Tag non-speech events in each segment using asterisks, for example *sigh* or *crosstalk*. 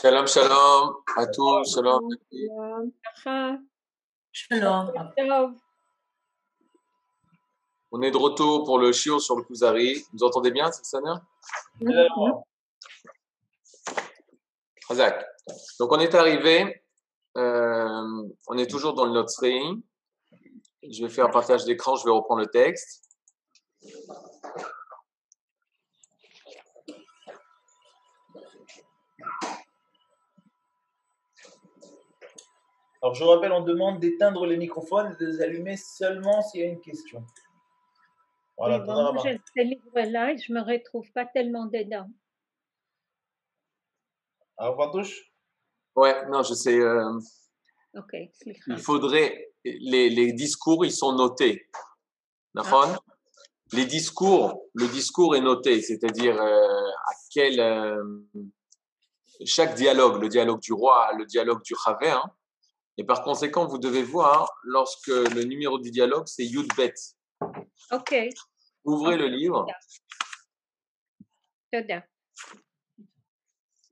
Shalom, shalom à tous. Shalom. Shalom. On est de retour pour le chiot sur le Kuzari. Vous entendez bien, c'est ça, Razak. Donc, on est arrivé. euh, on est toujours dans le Notsri. Je vais faire un partage d'écran. Je vais reprendre le texte. Alors, je rappelle, on demande d'éteindre les microphones et de les allumer seulement s'il y a une question. Voilà, bon, Tana moi, Rabba. j'ai ce livre-là et je me retrouve pas tellement dedans. Alors, Pantouche Ouais, non, je sais. euh, Ok, il faudrait. Les, les discours, ils sont notés. D'accord Les discours, le discours est noté, c'est-à-dire euh, à quel. euh, chaque dialogue, le dialogue du roi, le dialogue du Chaver. hein. Et par conséquent, vous devez voir, lorsque le numéro du dialogue, c'est Yudbet. Ok, Ouvrez le livre. Toda.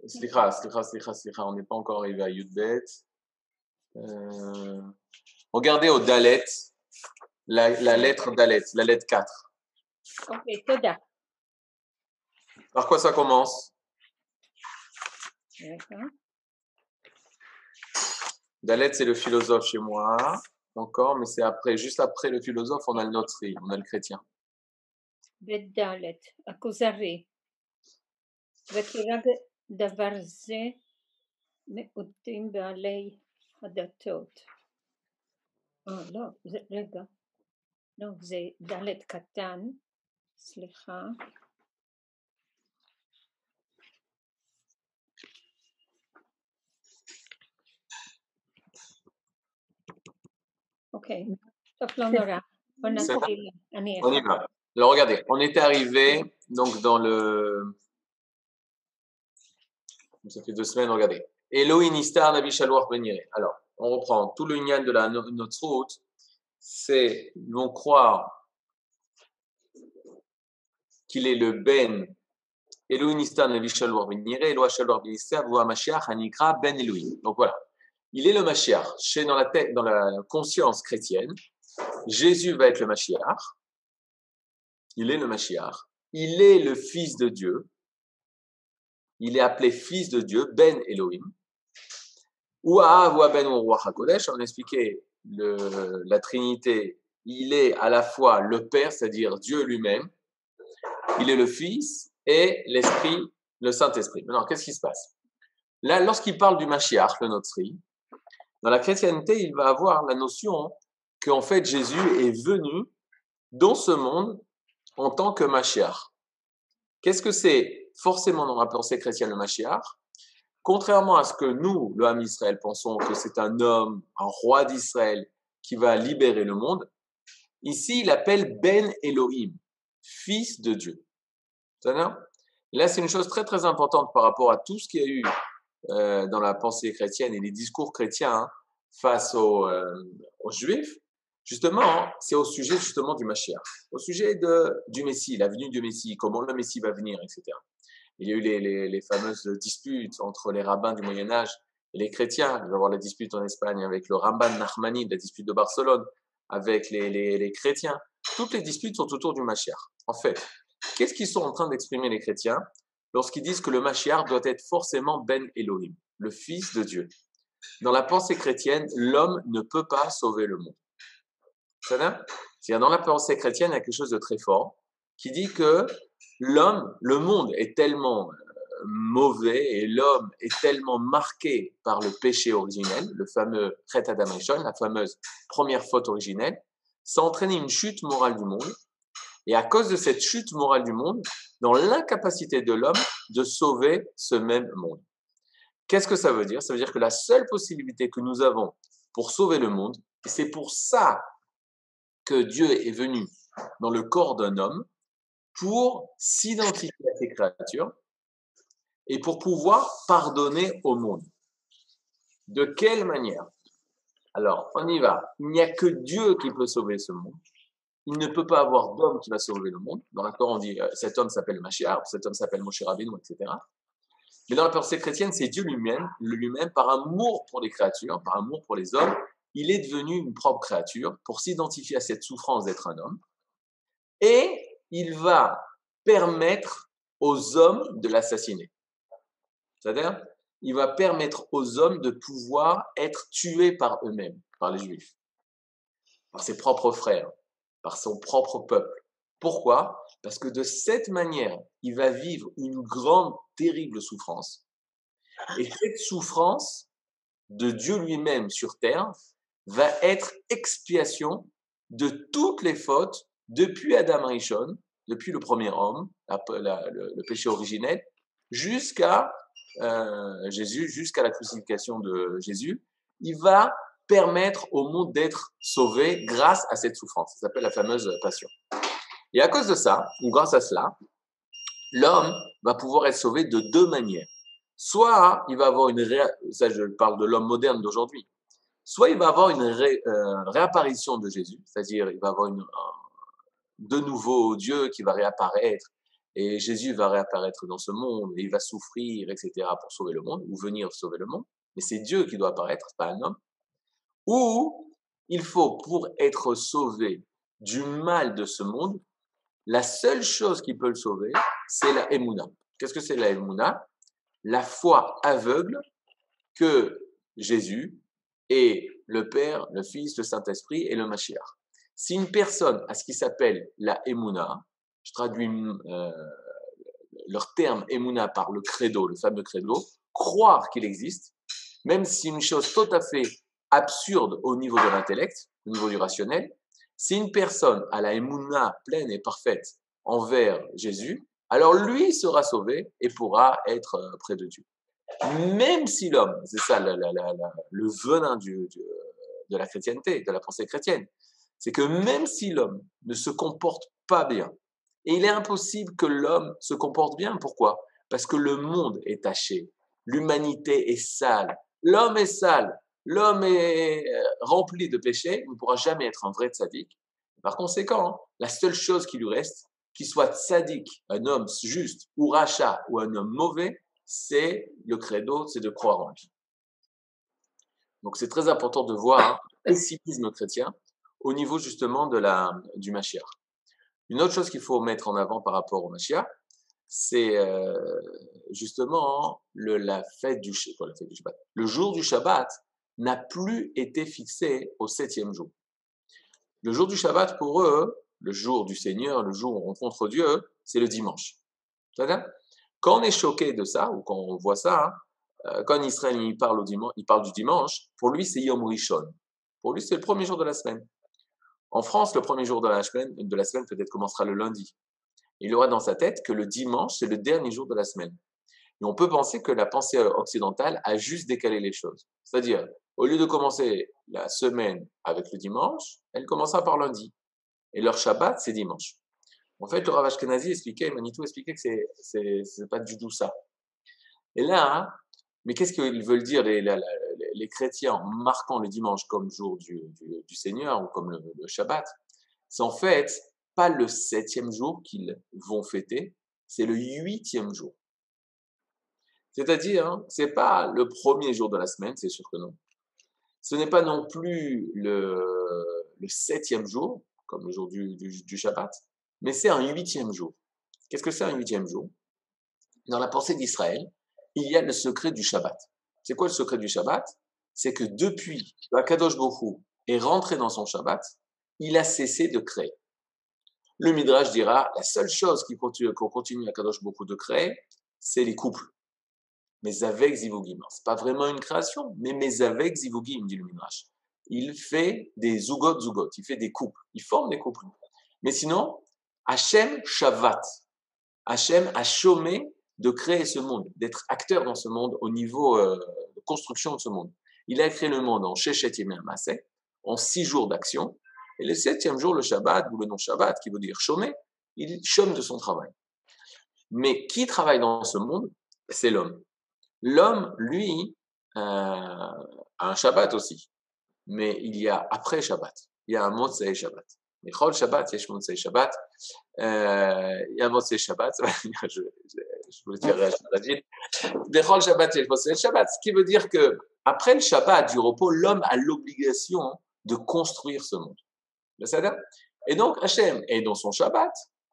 Slicha, slicha, slicha, slicha, on n'est pas encore arrivé à Yudbet. Euh, regardez au Dalet, la, la lettre Dalet, la lettre 4. Ok, Toda. Par quoi ça commence? D'accord. Dalet, c'est le philosophe chez moi, encore, mais c'est après, juste après le philosophe, on a le notri, on a le chrétien. בד' הכוזרי. וקרא דבר זה מיעוטים בעלי הדתות. אה, לא, זה, רגע. לא, זה ד' קטן. סליחה. Ok. On a. On y va. Alors regardez, on était arrivé donc dans le. Ça fait deux semaines, regardez. Elohim Istar Navi Shalwar Alors, on reprend. Tout le Inyan de la, notre route, c'est non croire qu'il est le Ben Elohim Istar Navi Shalwar Benire, Eloah Shalwar Benire, Voa Hanikra, Ben Elohim. Donc voilà. Il est le Mashiach. Chez dans la conscience chrétienne, Jésus va être le Mashiach. Il est le Mashiach. Il est le Fils de Dieu. Il est appelé Fils de Dieu, Ben Elohim. Ou ou Ben HaKodesh. On a expliqué le- la Trinité. Il est à la fois le Père, c'est-à-dire Dieu lui-même. Il est le Fils et l'Esprit, le Saint-Esprit. Maintenant, qu'est-ce qui se passe? Là, lorsqu'il parle du Mashiach, le Notri, dans la chrétienté, il va avoir la notion qu'en fait Jésus est venu dans ce monde en tant que Mashiach. Qu'est-ce que c'est forcément dans la pensée chrétienne le Mashiach? Contrairement à ce que nous, le Ham Israël, pensons que c'est un homme, un roi d'Israël qui va libérer le monde, ici il appelle Ben Elohim, fils de Dieu. Là, c'est une chose très très importante par rapport à tout ce qu'il y a eu euh, dans la pensée chrétienne et les discours chrétiens hein, face aux, euh, aux Juifs. Justement, c'est au sujet justement du Mashiach, au sujet de, du Messie, la venue du Messie, comment le Messie va venir, etc. Il y a eu les, les, fameuses disputes entre les rabbins du Moyen Âge et les chrétiens. Il va y avoir la dispute en Espagne avec le Ramban Nachmani, la dispute de Barcelone avec les, les, les chrétiens. Toutes les disputes sont autour du Mashiach. En fait, qu'est-ce qu'ils sont en train d'exprimer les chrétiens? Lorsqu'ils disent que le Mashiach doit être forcément Ben Elohim, le Fils de Dieu Dans la pensée chrétienne, l'homme ne peut pas sauver le monde. C'est-à-dire, dans la pensée chrétienne, il y a quelque chose de très fort qui dit que l'homme, le monde est tellement euh, mauvais et l'homme est tellement marqué par le péché originel, le fameux Chet Adam la fameuse première faute originelle, ça entraîne une chute morale du monde. Et à cause de cette chute morale du monde, dans l'incapacité de l'homme de sauver ce même monde. Qu'est-ce que ça veut dire? Ça veut dire que la seule possibilité que nous avons pour sauver le monde, et c'est pour ça que Dieu est venu dans le corps d'un homme, pour s'identifier à ses créatures et pour pouvoir pardonner au monde. De quelle manière? Alors, on y va. Il n'y a que Dieu qui peut sauver ce monde. Il ne peut pas avoir d'homme qui va sauver le monde. Dans la Torah, on dit euh, cet homme s'appelle Mashiach, cet homme s'appelle Moshe Rabbeinu, etc. Mais dans la pensée chrétienne, c'est Dieu lui-même, lui-même, par amour pour les créatures, par amour pour les hommes, il est devenu une propre créature pour s'identifier à cette souffrance d'être un homme. Et il va permettre aux hommes de l'assassiner. C'est-à-dire, il va permettre aux hommes de pouvoir être tués par eux-mêmes, par les Juifs, par ses propres frères, par son propre peuple. Pourquoi? Parce que de cette manière, il va vivre une grande, terrible souffrance. Et cette souffrance de Dieu lui-même sur terre va être expiation de toutes les fautes depuis Adam Rishon, depuis le premier homme, le, péché originel, jusqu'à euh, Jésus, jusqu'à la crucifixion de Jésus. Il va permettre au monde d'être sauvé grâce à cette souffrance. Ça s'appelle la fameuse passion. Et à cause de ça, ou grâce à cela, l'homme va pouvoir être sauvé de deux manières. Soit il va avoir une ça je parle de l'homme moderne d'aujourd'hui. Soit il va avoir une euh, réapparition de Jésus, c'est-à-dire il va avoir une, de nouveau Dieu qui va réapparaître et Jésus va réapparaître dans ce monde et il va souffrir, etc. pour sauver le monde ou venir sauver le monde. Mais c'est Dieu qui doit apparaître, pas un homme. Ou il faut pour être sauvé du mal de ce monde, la seule chose qui peut le sauver, c'est la Emouna. Qu'est-ce que c'est la Emouna? La foi aveugle que Jésus est le Père, le Fils, le Saint-Esprit et le Mashiach. Si une personne a ce qui s'appelle la Emouna, je traduis euh, leur terme Emouna par le credo, le fameux credo, croire qu'il existe, même si une chose tout à fait absurde au niveau de l'intellect, au niveau du rationnel, si une personne a la émouna pleine et parfaite envers Jésus, alors lui sera sauvé et pourra être euh, près de Dieu. Même si l'homme, c'est ça le venin de la chrétienté, de la pensée chrétienne, c'est que même si l'homme ne se comporte pas bien, et il est impossible que l'homme se comporte bien, pourquoi? Parce que le monde est taché, l'humanité est sale, l'homme est sale, l'homme est euh, rempli de péchés, il ne pourra jamais être un vrai tzaddik. Par conséquent, la seule chose qui lui reste, qu'il soit tzaddik, un homme juste, ou rachat, ou un homme mauvais, c'est le credo, c'est de croire en lui. Donc c'est très important de voir le pessimisme chrétien au niveau justement de la, du Mashiach. Une autre chose qu'il faut mettre en avant par rapport au Mashiach, c'est euh, justement le, la fête du Shabbat. Le jour du Shabbat, n'a plus été fixé au septième jour. Le jour du Shabbat, pour eux, le jour du Seigneur, le jour où on rencontre Dieu, c'est le dimanche. Quand on est choqué de ça, ou quand on voit ça, hein, euh, quand Israël il parle, au il parle du dimanche, pour lui c'est Yom Rishon. Pour lui c'est le premier jour de la semaine. En France, le premier jour de la semaine, de la semaine peut-être commencera le lundi. Il aura dans sa tête que le dimanche c'est le dernier jour de la semaine. Et on peut penser que la pensée occidentale a juste décalé les choses. C'est-à-dire, au lieu de commencer la semaine avec le dimanche, elle commencera par lundi. Et leur Shabbat, c'est dimanche. En fait, le Rav Ashkenazi expliquait, Manitou expliquait que c'est, pas du tout ça. Et là, mais qu'est-ce qu'ils veulent dire les, chrétiens en marquant le dimanche comme jour du, Seigneur ou comme le, le Shabbat? C'est en fait pas le septième jour qu'ils vont fêter, c'est le huitième jour. C'est-à-dire, hein, c'est pas le premier jour de la semaine, c'est sûr que non. Ce n'est pas non plus le, septième jour, comme le jour du, Shabbat, mais c'est un huitième jour. Qu'est-ce que c'est un huitième jour? Dans la pensée d'Israël, il y a le secret du Shabbat. C'est quoi le secret du Shabbat? C'est que depuis que Kadosh Bokhu est rentré dans son Shabbat, il a cessé de créer. Le Midrash dira, la seule chose qu'on continue, continue à Kadosh Bokhu de créer, c'est les couples mais avec zivugim. C'est pas vraiment une création, mais mais avec zivugim, dit le Midrash. Il fait des zugot zugot, il fait des couples, il forme des couples. Mais sinon, Hachem Shavat. Hachem a chômé de créer ce monde, d'être acteur dans ce monde au niveau euh, de construction de ce monde. Il a créé le monde en Shechet Masé, en six jours d'action, et le septième jour, le Shabbat, ou le nom Shabbat, qui veut dire chômer, il chôme de son travail. Mais qui travaille dans ce monde? C'est l'homme. L'homme, lui, euh, a un Shabbat aussi. Mais il y a après Shabbat. Il y a un Motsei Shabbat. Bechol Shabbat, Yesh Motzei Shabbat. Euh, Il y a Motzei Shabbat, *laughs* je, je, je voulais dire Rajid. Bechol Shabbat, Yesh Motzei Shabbat, ce qui veut dire que après le Shabbat du repos, l'homme a l'obligation de construire ce monde. Et donc, Hachem est dans son Shabbat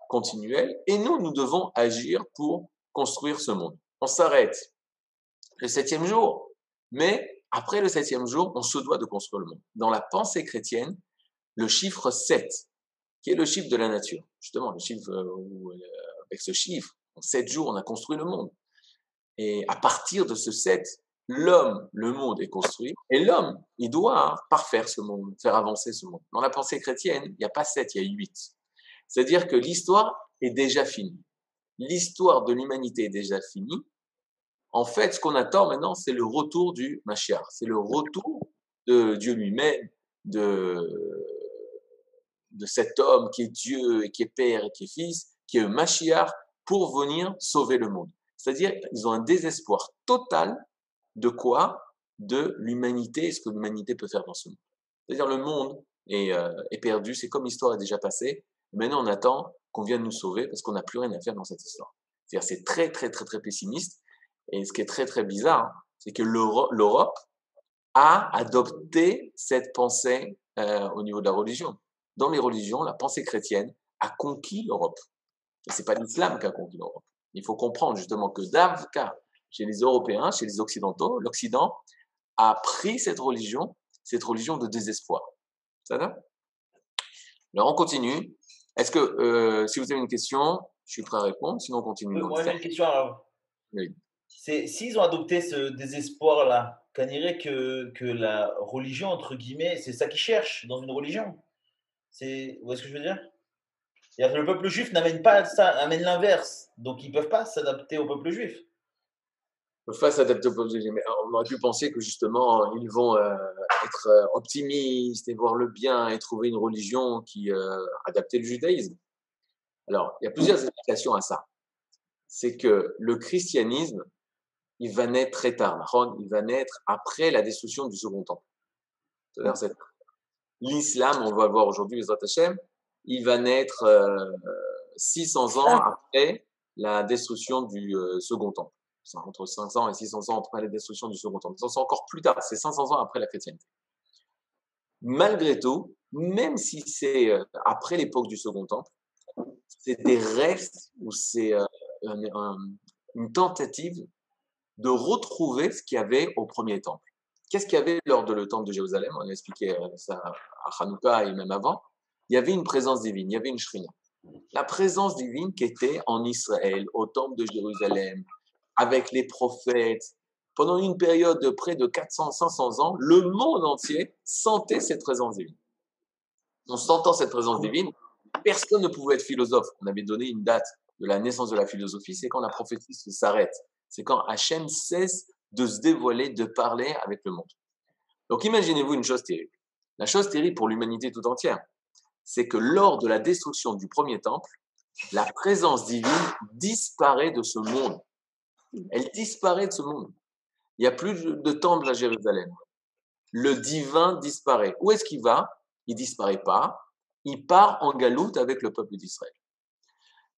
continuel, et nous, nous devons agir pour construire ce monde. On s'arrête le septième jour, mais après le septième jour, on se doit de construire le monde. Dans la pensée chrétienne, le chiffre 7, qui est le chiffre de la nature, justement, le chiffre où, euh, avec ce chiffre, en sept jours, on a construit le monde. Et à partir de ce 7, l'homme, le monde est construit, et l'homme, il doit parfaire ce monde, faire avancer ce monde. Dans la pensée chrétienne, il n'y a pas 7, il y a 8. C'est-à-dire que l'histoire est déjà finie. L'histoire de l'humanité est déjà finie. En fait, ce qu'on attend maintenant, c'est le retour du Mashiach. C'est le retour de Dieu lui-même, de, cet homme qui est Dieu et qui est Père et qui est Fils, qui est Mashiach pour venir sauver le monde. C'est-à-dire, ils ont un désespoir total de quoi? De l'humanité et ce que l'humanité peut faire dans ce monde. C'est-à-dire, le monde est, euh, est perdu, c'est comme l'histoire est déjà passée. Maintenant, on attend qu'on vienne nous sauver parce qu'on n'a plus rien à faire dans cette histoire. C'est-à-dire, c'est très, très, très, très pessimiste. Et ce qui est très, très bizarre, c'est que l'Europe a adopté cette pensée euh, au niveau de la religion. Dans les religions, la pensée chrétienne a conquis l'Europe. Et c'est pas l'islam qui a conquis l'Europe. Il faut comprendre justement que d'Avka, chez les Européens, chez les Occidentaux, l'Occident a pris cette religion, cette religion de désespoir. Ça va? Alors on continue. Est-ce que, euh, si vous avez une question, je suis prêt à répondre, sinon on continue. Moi, j'ai une question alors. Oui. S'ils ont adopté ce désespoir-là, qu'on dirait que, que la religion, entre guillemets, c'est ça qu'ils cherchent dans une religion? C'est, vous voyez ce que je veux dire? Que Le peuple juif n'amène pas ça, amène l'inverse. Donc ils ne peuvent pas s'adapter au peuple juif. ne peuvent pas s'adapter au peuple juif. Mais on aurait pu penser que justement, ils vont euh, être euh, optimistes et voir le bien et trouver une religion qui euh, adapter le judaïsme. Alors, il y a plusieurs explications à ça. C'est que le christianisme, il va naître très tard. Il va naître après la destruction du second temple. C'est-à-dire, c'est- l'islam, on va voir aujourd'hui, il va naître euh, 600 ans après la destruction du euh, second temple. C'est entre 500 et 600 ans après la destruction du second temple. C'est encore plus tard, c'est 500 ans après la chrétienté. Malgré tout, même si c'est euh, après l'époque du second temple, c'est des restes ou c'est euh, un- un- une tentative de retrouver ce qu'il y avait au premier temple. Qu'est-ce qu'il y avait lors de le temple de Jérusalem? On a expliqué euh, ça à Hanouka et même avant. Il y avait une présence divine, il y avait une shrina. La présence divine qui était en Israël, au temple de Jérusalem, avec les prophètes. Pendant une période de près de 400, 500 ans, le monde entier sentait cette présence divine. En sentant cette présence divine, personne ne pouvait être philosophe. On avait donné une date de la naissance de la philosophie, c'est quand la prophétie s'arrête. C'est quand Hachem cesse de se dévoiler, de parler avec le monde. Donc imaginez-vous une chose terrible. La chose terrible pour l'humanité tout entière, c'est que lors de la destruction du premier temple, la présence divine disparaît de ce monde. Elle disparaît de ce monde. Il n'y a plus de de temple à Jérusalem. Le divin disparaît. Où est-ce qu'il va? Il disparaît pas. Il part en galoute avec le peuple d'Israël.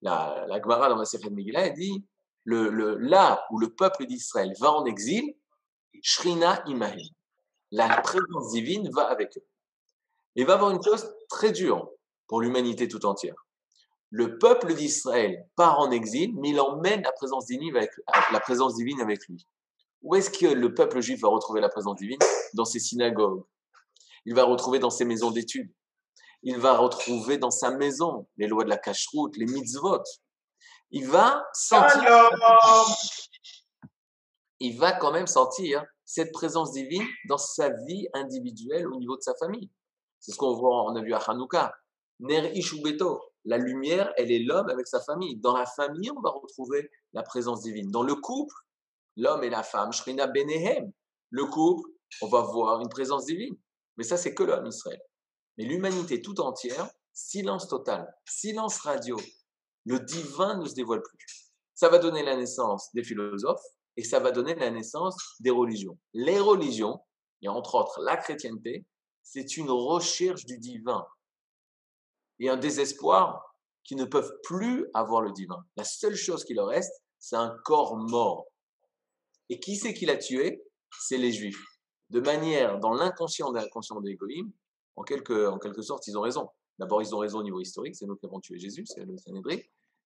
La, la Gemara dans la Sefer Megillah, elle dit le, là où le peuple d'Israël va en exil, Shrina Imahem. La présence divine va avec eux. Il va avoir une chose très dure pour l'humanité tout entière. Le peuple d'Israël part en exil, mais il emmène la présence divine avec, la présence divine avec lui. Où est-ce que le peuple juif va retrouver la présence divine? Dans ses synagogues. Il va retrouver dans ses maisons d'études. Il va retrouver dans sa maison les lois de la cacheroute, les mitzvot. Il va sentir, il va quand même sentir cette présence divine dans sa vie individuelle au niveau de sa famille. C'est ce qu'on voit, on a vu à Hanouka. Ner Ishubeto, la lumière, elle est l'homme avec sa famille. Dans la famille, on va retrouver la présence divine. Dans le couple, l'homme et la femme, Shrina Benehem. Le couple, on va voir une présence divine. Mais ça, c'est que l'homme Israël. Mais l'humanité tout entière, silence total, silence radio. Le divin ne se dévoile plus. Ça va donner la naissance des philosophes et ça va donner la naissance des religions. Les religions, et entre autres la chrétienté, c'est une recherche du divin. et un désespoir qui ne peuvent plus avoir le divin. La seule chose qui leur reste, c'est un corps mort. Et qui c'est qui l'a tué? C'est les Juifs. De manière, dans l'inconscient de l'inconscient des Goïm, en quelque, en quelque sorte, ils ont raison. D'abord, ils ont raison au niveau historique, c'est nous qui avons tué Jésus, c'est le Sanhédrin.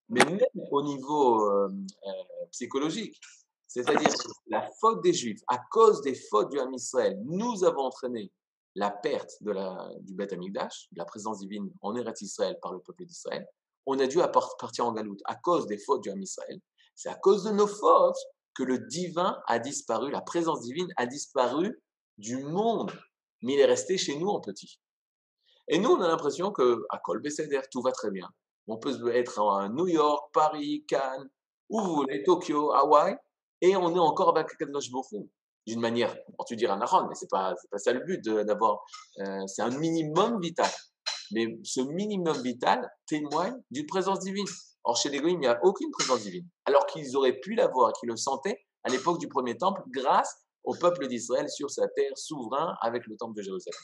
Mais même au niveau euh, euh, psychologique, c'est-à-dire la faute des Juifs, à cause des fautes du Ham Israël, nous avons entraîné la perte du Beth Amikdash, de la présence divine en Eretz Israël par le peuple d'Israël. On a dû partir en galoute à cause des fautes du Ham Israël. C'est à cause de nos fautes que le divin a disparu, la présence divine a disparu du monde, mais il est resté chez nous en petit. Et nous, on a l'impression que à Kol tout va très bien. On peut être à New York, Paris, Cannes, où vous voulez, Tokyo, Hawaï, et on est encore avec Kadosh Baruch d'une manière, on tu diras Naron, mais c'est pas, pas ça le but d'avoir, euh, c'est un minimum vital. Mais ce minimum vital témoigne d'une présence divine. Or, chez les Goïms, il n'y a aucune présence divine. Alors qu'ils auraient pu l'avoir qu'ils le sentaient à l'époque du premier temple grâce au peuple d'Israël sur sa terre souverain avec le temple de Jérusalem.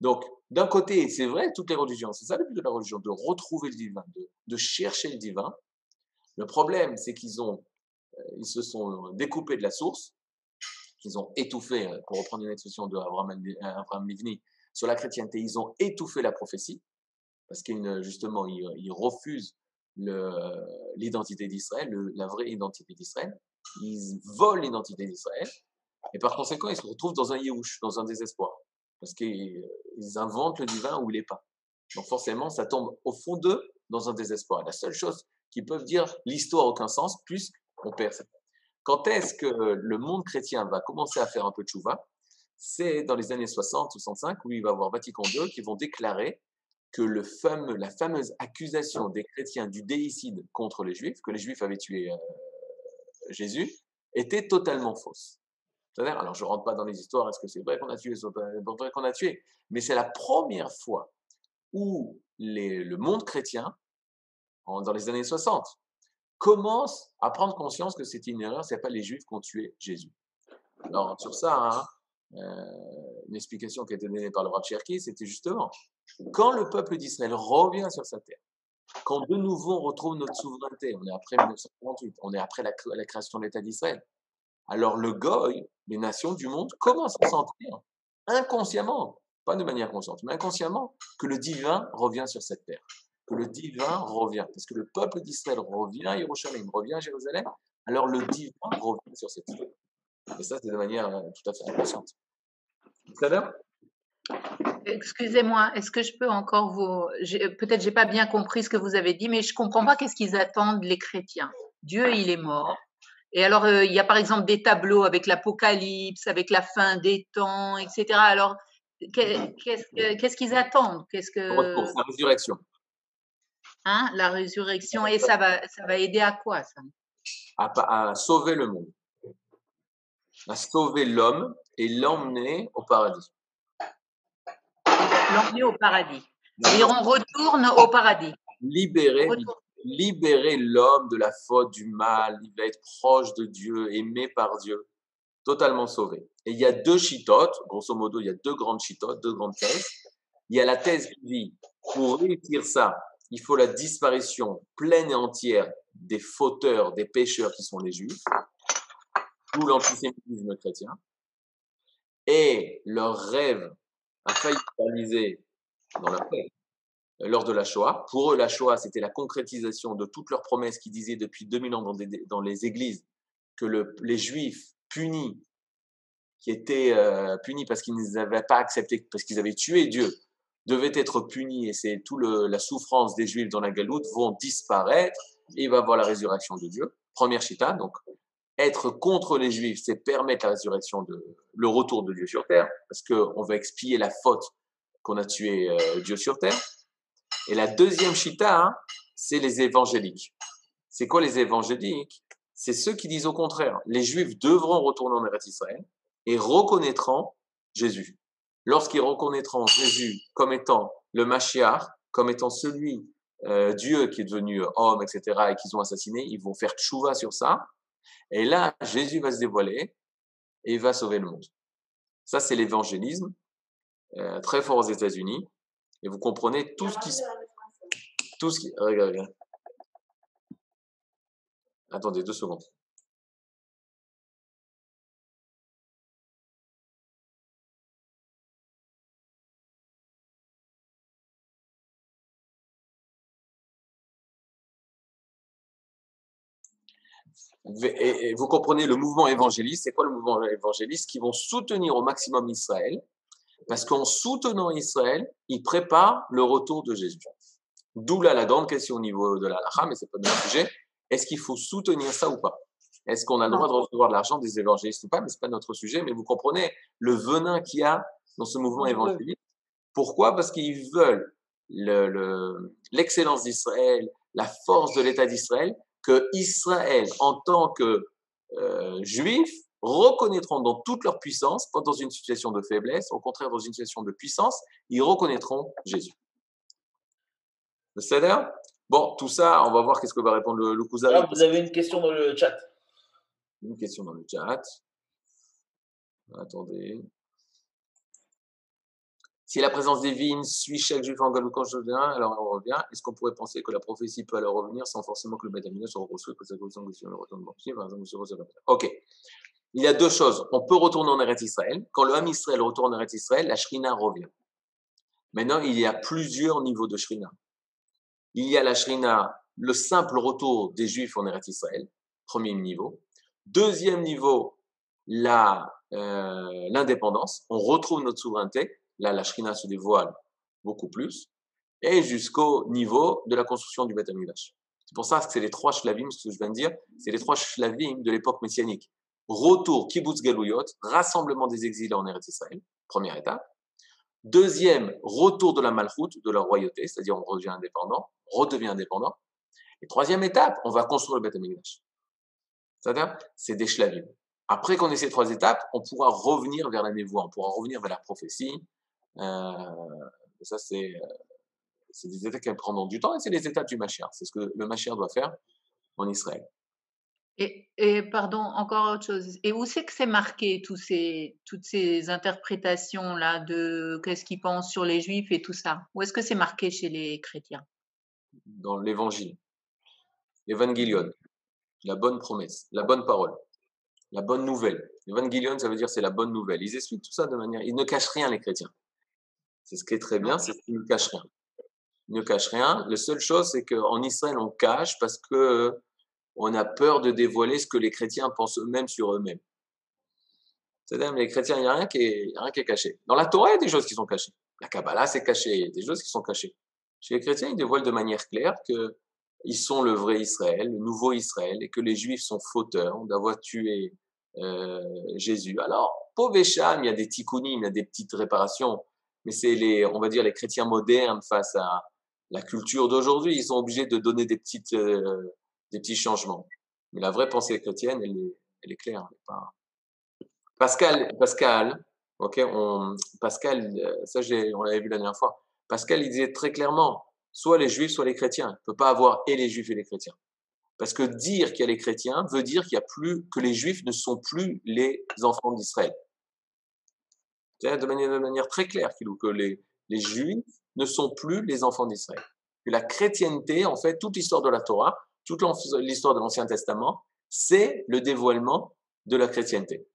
Donc, d'un côté, c'est vrai, toutes les religions, c'est ça le but de la religion, de retrouver le divin, de, chercher le divin. Le problème, c'est qu'ils ont, euh, ils se sont découpés de la source, ils ont étouffé, euh, pour reprendre une expression de Abraham Livni, sur la chrétienté, ils ont étouffé la prophétie, parce qu'ils justement, ils, refusent l'identité d'Israël, la vraie identité d'Israël. Ils volent l'identité d'Israël, et par conséquent, ils se retrouvent dans un yéhouch, dans un désespoir, parce qu'ils inventent le divin où il n'est pas. Donc forcément, ça tombe au fond d'eux dans un désespoir. La seule chose qu'ils peuvent dire, l'histoire n'a aucun sens, puisqu'on perd ça. Quand est-ce que le monde chrétien va commencer à faire un peu de chouva? C'est dans les années 60-65 où il va y avoir Vatican II qui vont déclarer que le la fameuse accusation des chrétiens du déicide contre les juifs, que les juifs avaient tué euh, Jésus, était totalement fausse. Alors, je ne rentre pas dans les histoires, est-ce que c'est vrai qu'on a tué, c'est vrai qu'on a tué, mais c'est la première fois où le monde chrétien, dans les années 60, commence à prendre conscience que c'est une erreur, ce n'est pas les Juifs qui ont tué Jésus. Alors, sur ça, hein, euh, une explication qui a été donnée par le Rav Cherki, c'était justement quand le peuple d'Israël revient sur sa terre, quand de nouveau on retrouve notre souveraineté, on est après 1948, on est après la création de l'État d'Israël, alors le Goy, les nations du monde, commencent à sentir inconsciemment, pas de manière consciente, mais inconsciemment, que le divin revient sur cette terre que le divin revient. Parce que le peuple d'Israël revient à Jérusalem, revient à Jérusalem, alors le divin revient sur cette terre. Et ça, c'est de manière euh, tout à fait inconsciente. Ça Excusez-moi, est-ce que je peux encore vous. Peut-être j'ai pas bien compris ce que vous avez dit, mais je comprends pas qu'est-ce qu'ils attendent les chrétiens. Dieu, il est mort. Et alors, euh, il y a par exemple des tableaux avec l'Apocalypse, avec la fin des temps, etc. Alors, qu'est-ce qu'ils attendent? Qu'est-ce que la résurrection. Hein, la résurrection. Et ça va, ça va aider à quoi ça? À, sauver le monde, à sauver l'homme et l'emmener au paradis. L'emmener au paradis. Et on retourne au paradis. Libérer, libérer l'homme de la faute, du mal. Il va être proche de Dieu, aimé par Dieu, totalement sauvé. Et il y a deux chitotes, grosso modo, il y a deux grandes chitotes, deux grandes thèses. Il y a la thèse qui dit, pour réussir ça, il faut la disparition pleine et entière des fauteurs, des pécheurs qui sont les juifs, ou l'antisémitisme chrétien. Et leur rêve a failli réaliser dans la paix lors de la Shoah. Pour eux, la Shoah, c'était la concrétisation de toutes leurs promesses qui disaient depuis 2000 ans dans, les églises que les juifs punis, qui étaient euh, punis parce qu'ils n'avaient pas accepté, parce qu'ils avaient tué Dieu, devait être puni et c'est tout la souffrance des Juifs dans la galoute vont disparaître et il va avoir la résurrection de Dieu. Première chita, donc être contre les Juifs, c'est permettre la résurrection de le retour de Dieu sur terre parce qu'on va expier la faute qu'on a tué euh, Dieu sur terre. Et la deuxième chita, hein, c'est les évangéliques. C'est quoi les évangéliques? C'est ceux qui disent au contraire, les Juifs devront retourner en Eretz Israël et reconnaîtront Jésus lorsqu'ils reconnaîtront Jésus comme étant le Mashiach, comme étant celui, euh, Dieu qui est devenu homme, etc., et qu'ils ont assassiné, ils vont faire tchouva sur ça. Et là, Jésus va se dévoiler et va sauver le monde. Ça, c'est l'évangélisme, euh, très fort aux États-Unis. Et vous comprenez tout ce qui se... Tout ce qui. Regarde, regarde. Attendez deux secondes. Et, et vous comprenez le mouvement évangéliste. C'est quoi le mouvement évangéliste? Qui vont soutenir au maximum Israël, parce qu'en soutenant Israël, ils préparent le retour de Jésus. D'où là la grande question au niveau de la lacha, mais c'est pas notre sujet. Est-ce qu'il faut soutenir ça ou pas? Est-ce qu'on a le droit de recevoir de l'argent des évangélistes ou pas? Mais c'est pas notre sujet. Mais vous comprenez le venin qu'il y a dans ce mouvement évangéliste. Pourquoi? Parce qu'ils veulent l'excellence le, d'Israël, la force de l'État d'Israël, que Israël, en tant que euh, juif, reconnaîtront dans toute leur puissance, pas dans une situation de faiblesse, au contraire dans une situation de puissance, ils reconnaîtront Jésus. C'est Bon, tout ça, on va voir qu'est-ce que va répondre le, le cousin. vous avez une question dans le chat. Une question dans le chat. Attendez. Si la présence divine suit chaque juif en Galou quand je viens, alors on revient. Est-ce qu'on pourrait penser que la prophétie peut alors revenir sans forcément que le Bédamina soit reconstruit que ça le retournement Ok. Il y a deux choses. On peut retourner en Eretz Israël. Quand le Ham Israël retourne en Eretz Israël, la Shrina revient. Maintenant, il y a plusieurs niveaux de Shrina il y a la Shrina, le simple retour des Juifs en Eretz Israël, premier niveau. Deuxième niveau, la euh, l'indépendance. On retrouve notre souveraineté. Là, la Shrina se dévoile beaucoup plus. Et jusqu'au niveau de la construction du Beth. C'est pour ça que c'est les trois shlavim, ce que je viens de dire, c'est les trois shlavim de l'époque messianique. Retour, kibbutz galuyot, rassemblement des exilés en Eretz Israël, première étape. Deuxième, retour de la malchoute, de la royauté, c'est-à-dire on redevient indépendant, redevient indépendant. Et troisième étape, on va construire le Beth Amikdash. C'est-à-dire, c'est des shlavim. Après qu'on ait ces trois étapes, on pourra revenir vers la névoie, on pourra revenir vers la prophétie. Euh, ça, c'est euh, des étapes qui prendront du temps et c'est les étapes du Mashiach. C'est ce que le Mashiach doit faire en Israël. Et, pardon, encore autre chose. Et où c'est que c'est marqué tous ces, toutes ces interprétations-là de qu'est-ce qu'ils pensent sur les juifs et tout ça? Où est-ce que c'est marqué chez les chrétiens? Dans l'évangile. Évangélion. La bonne promesse, la bonne parole, la bonne nouvelle. Évangélion, ça veut dire c'est la bonne nouvelle. Ils expliquent tout ça de manière. Ils ne cachent rien, les chrétiens. C'est ce qui est très bien, c'est qu'ils ne cachent rien. Ils ne cachent rien. La seule chose, c'est qu'en Israël, on cache parce que on a peur de dévoiler ce que les chrétiens pensent eux-mêmes sur eux-mêmes. C'est-à-dire, les chrétiens, il n'y a, rien qui est, rien qui est caché. Dans la Torah, il y a des choses qui sont cachées. La Kabbalah, c'est caché. Il y a des choses qui sont cachées. Chez les chrétiens, ils dévoilent de manière claire qu'ils sont le vrai Israël, le nouveau Israël, et que les Juifs sont fauteurs d'avoir tué euh, Jésus. Alors, pauvre Echam, il y a des tikkunim, il y a des petites réparations, mais c'est les, on va dire, les chrétiens modernes face à la culture d'aujourd'hui. Ils sont obligés de donner des petites, euh, des petits changements. Mais la vraie pensée chrétienne, elle est, claire. pas... Pascal, Pascal, ok, on, Pascal, euh, ça on l'avait vu la dernière fois. Pascal, il disait très clairement, soit les juifs, soit les chrétiens. Il ne peut pas avoir et les juifs et les chrétiens. Parce que dire qu'il y a les chrétiens veut dire qu'il y a plus, que les juifs ne sont plus les enfants d'Israël. De manière, de manière très claire, que les, les juifs ne sont plus les enfants d'Israël. Que la chrétienté, en fait, toute l'histoire de la Torah, toute l'histoire de l'Ancien Testament, c'est le dévoilement de la chrétienté.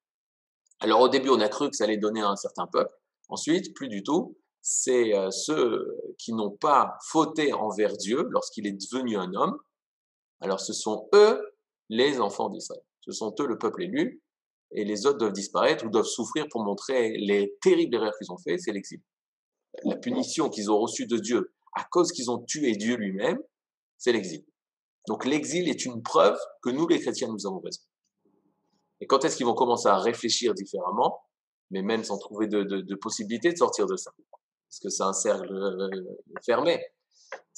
Alors au début, on a cru que ça allait donner à un certain peuple. Ensuite, plus du tout. C'est euh, ceux qui n'ont pas fauté envers Dieu lorsqu'il est devenu un homme. Alors ce sont eux les enfants d'Israël. Ce sont eux le peuple élu. Et les autres doivent disparaître ou doivent souffrir pour montrer les terribles erreurs qu'ils ont faites, c'est l'exil. La punition qu'ils ont reçue de Dieu à cause qu'ils ont tué Dieu lui-même, c'est l'exil. Donc l'exil est une preuve que nous, les chrétiens, nous avons raison. Et quand est-ce qu'ils vont commencer à réfléchir différemment, mais même sans trouver de, de, de possibilité de sortir de ça? Parce que c'est un cercle euh, fermé.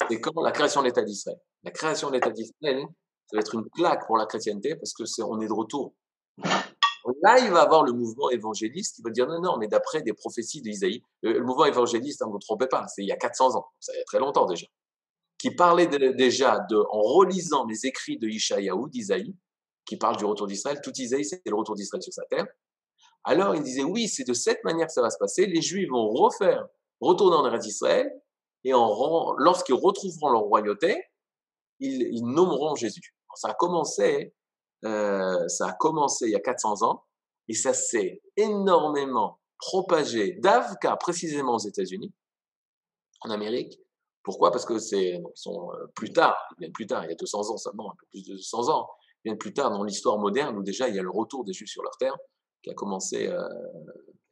C'est quand la création de l'État d'Israël? La création de l'État d'Israël, ça va être une plaque pour la chrétienté parce que c'est on est de retour. Là, il va avoir le mouvement évangéliste qui va dire non, non, mais d'après des prophéties d'Isaïe, le, mouvement évangéliste, ne hein, vous trompez pas, c'est il y a 400 ans, ça fait très longtemps déjà qui parlait déjà de, en relisant les écrits de Ishaïaou, d'Isaïe, qui parle du retour d'Israël, tout Isaïe, c'est le retour d'Israël sur sa terre. Alors il disait, oui, c'est de cette manière que ça va se passer, les Juifs vont refaire, retourner en Eretz d'Israël, et lorsqu'ils retrouveront leur royauté, ils, ils nommeront Jésus. Ça a commencé, euh, ça a commencé il y a 400 ans, et ça s'est énormément propagé d'Avka précisément aux États-Unis, en Amérique. Pourquoi? Parce que c'est sont euh, plus tard, bien plus tard, il y a 200 ans seulement, un peu plus de 200 ans, bien plus tard dans l'histoire moderne où déjà il y a le retour des Juifs sur leur terre qui a commencé euh,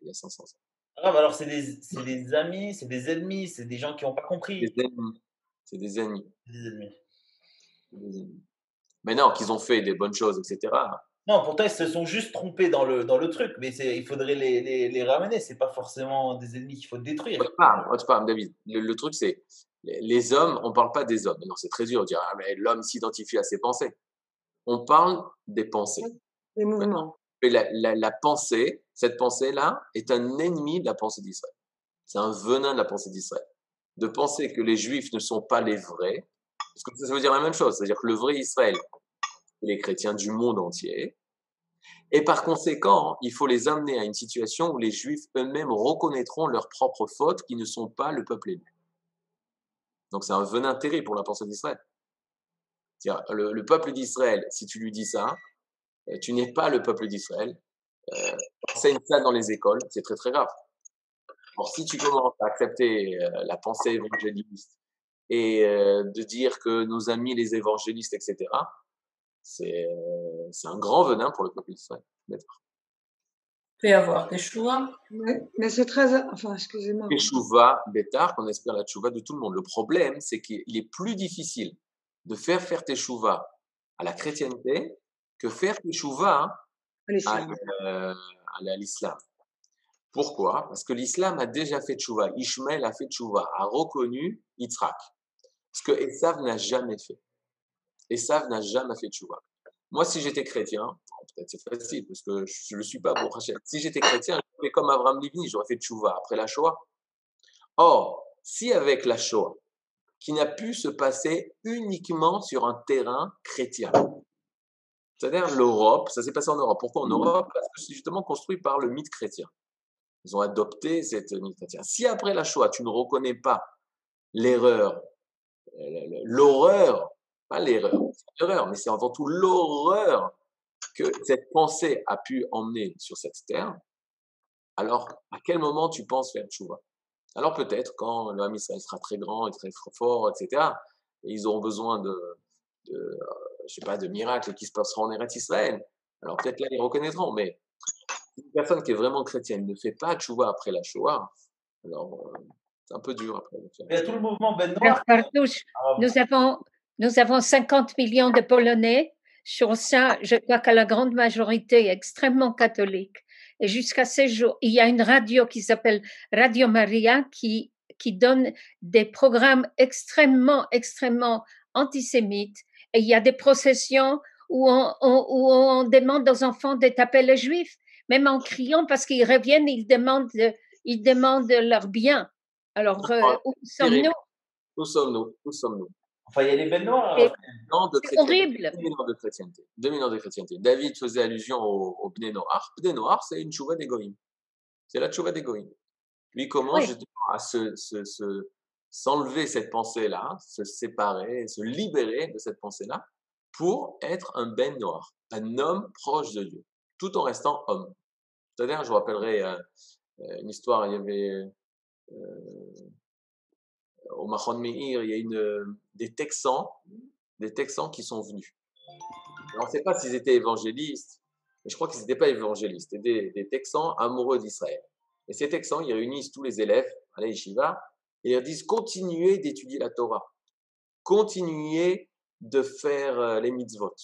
il y a 500 ans. Ah, bah alors c'est des, des, amis, c'est des ennemis, c'est des gens qui n'ont pas compris. Des ennemis. C'est des ennemis. Des ennemis. Des ennemis. Mais non, qu'ils ont fait des bonnes choses, etc. Non, pourtant, ils se sont juste trompés dans le, dans le truc, mais il faudrait les, les, les ramener. Ce pas forcément des ennemis qu'il faut détruire. David. Le, truc, c'est les hommes, on ne parle pas des hommes. Non, c'est très dur de dire ah, mais l'homme s'identifie à ses pensées. On parle des pensées. Des mouvements. Mais la, la, la pensée, cette pensée-là, est un ennemi de la pensée d'Israël. C'est un venin de la pensée d'Israël. De penser que les Juifs ne sont pas les vrais, parce que ça veut dire la même chose. C'est-à-dire que le vrai Israël, les chrétiens du monde entier. Et par conséquent, il faut les amener à une situation où les juifs eux-mêmes reconnaîtront leurs propres fautes qui ne sont pas le peuple élu. Donc c'est un venin terrible pour la pensée d'Israël. Le, le, peuple d'Israël, si tu lui dis ça, euh, tu n'es pas le peuple d'Israël. Euh, enseigne ça dans les écoles, c'est très très grave. Alors si tu commences à accepter euh, la pensée évangéliste et euh, de dire que nos amis les évangélistes, etc., euh, c'est un grand venin pour le peuple d'Israël. Peut y avoir Teshuva. Oui, mais c'est très. Enfin, excusez-moi. Teshuva, Bétar, qu'on espère la Teshuva de tout le monde. Le problème, c'est qu'il est plus difficile de faire faire Teshuva à la chrétienté que faire Teshuva à l'islam. Pourquoi? Parce que l'islam a déjà fait Teshuva. Ishmael a fait Teshuva, a reconnu Yitzhak. Ce que Esav n'a jamais fait. Esav n'a jamais fait tchouva. Moi, si j'étais chrétien, peut-être c'est facile parce que je ne le suis pas pour Si j'étais chrétien, j'aurais fait comme Abraham Livni, j'aurais fait tchouva après la Shoah. Or, si avec la Shoah, qui n'a pu se passer uniquement sur un terrain chrétien, c'est-à-dire l'Europe, ça s'est passé en Europe. Pourquoi en Europe? Parce que c'est justement construit par le mythe chrétien. Ils ont adopté cette mythe chrétien. Si après la Shoah, tu ne reconnais pas l'erreur, l'horreur pas l'erreur, c'est l'erreur, mais c'est avant tout l'horreur que cette pensée a pu emmener sur cette terre. Alors, à quel moment tu penses faire tchouva Alors peut-être quand le Israël sera très grand et très fort, etc. Et ils auront besoin de, de je sais pas, de miracles qui se passeront en Eretz Israël. Alors peut-être là ils reconnaîtront, mais une personne qui est vraiment chrétienne ne fait pas tchouva après la Shoah. Alors euh, c'est un peu dur après. Il y a tout le mouvement Ben nous avons nous avons 50 millions de Polonais. Sur ça, je crois que la grande majorité est extrêmement catholique. Et jusqu'à ces jours, il y a une radio qui s'appelle Radio Maria qui, qui donne des programmes extrêmement, extrêmement antisémites. Et il y a des processions où on, où on demande aux enfants de taper les juifs, même en criant parce qu'ils reviennent, ils demandent, ils demandent leur bien. Alors, euh, où sommes-nous? Où sommes-nous? Où sommes-nous? Enfin, il y a les belles noires. C'est horrible. 2000 ans de chrétienté. 2000 ans de chrétienté. David faisait allusion au, au Bné Noir. Bné Noir, c'est une chouva d'égoïm. C'est la chouva d'égoïm. Lui commence justement à se, se, se, s'enlever cette pensée-là, se séparer, se libérer de cette pensée-là pour être un Ben Noir, un homme proche de Dieu, tout en restant homme. C'est-à-dire, je vous rappellerai euh, euh, une histoire, il y avait euh, au Mahon Meir, il y a euh, des Texans, des Texans qui sont venus. on ne sait pas s'ils étaient évangélistes, mais je crois qu'ils n'étaient pas évangélistes, c'était des, Texans amoureux d'Israël. Et ces Texans, ils réunissent tous les élèves à la et ils disent continuez d'étudier la Torah, continuez de faire euh, les mitzvot.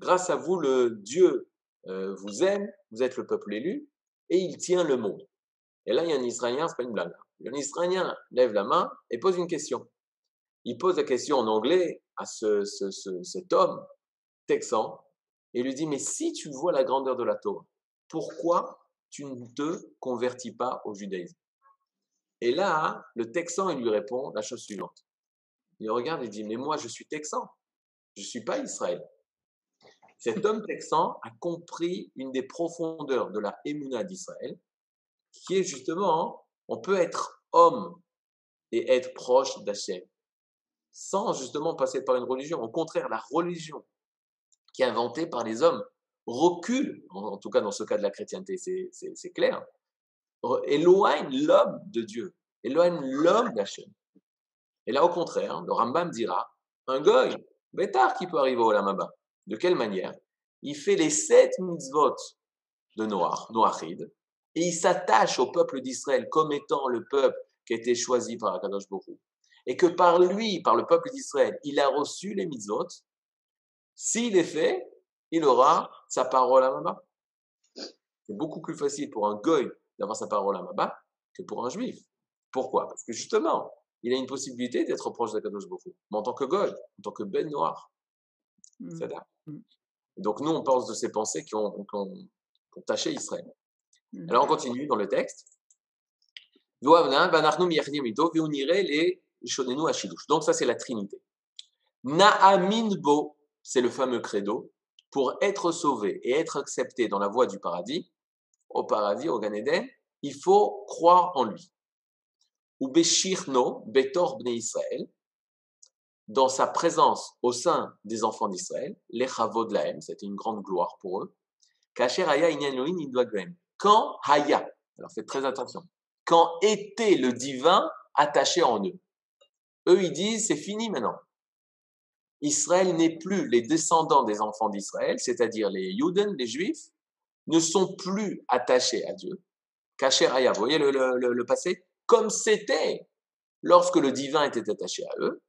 Grâce à vous, le Dieu euh, vous aime, vous êtes le peuple élu, et il tient le monde. Et là, il y a un Israélien, c'est pas une blague. Un Israélien lève la main et pose une question. Il pose la question en anglais à ce, cet homme texan et lui dit, mais si tu vois la grandeur de la Torah, pourquoi tu ne te convertis pas au judaïsme? Et là, le texan, il lui répond la chose suivante. Il regarde et dit, mais moi, je suis texan, je ne suis pas Israël. Cet homme texan a compris une des profondeurs de la Emouna d'Israël, qui est justement on peut être homme et être proche d'Hachem, sans justement passer par une religion. Au contraire, la religion qui est inventée par les hommes recule, en tout cas dans ce cas de la chrétienté, c'est clair, éloigne l'homme de Dieu, éloigne l'homme d'Hachem. Et là, au contraire, le Rambam dira, un goy, bêtard qui peut arriver au Lamaba. De quelle manière? Il fait les sept mitzvot de Noach, Noachid, et il s'attache au peuple d'Israël comme étant le peuple qui a été choisi par Akadosh Baruch et que par lui, par le peuple d'Israël, il a reçu les mitzvot, s'il est fait, il aura sa parole à Maba. C'est beaucoup plus facile pour un goy d'avoir sa parole à Maba que pour un juif. Pourquoi? Parce que justement, il a une possibilité d'être proche d'Akadosh Baruch mais en tant que goy, en tant que ben noir. Mmh. C'est. Donc nous, on pense de ces pensées qui ont, qui ont, taché Israël. Alors on continue dans le texte. Donc ça, c'est la Trinité. Na'aminbo, c'est le fameux credo. Pour être sauvé et être accepté dans la voie du paradis, au paradis, au Gan il faut croire en lui. Ou Betor Israël, dans sa présence au sein des enfants d'Israël, les Chavod Lahem, c'était une grande gloire pour eux. Kacher Haya Quand Haya, alors faites très attention, quand était le divin attaché en eux? Eux, ils disent, c'est fini maintenant. Israël n'est plus les descendants des enfants d'Israël, c'est-à-dire les Yuden, les Juifs, ne sont plus attachés à Dieu. Kacher Haya, vous voyez le passé? Comme c'était lorsque le divin était attaché à eux.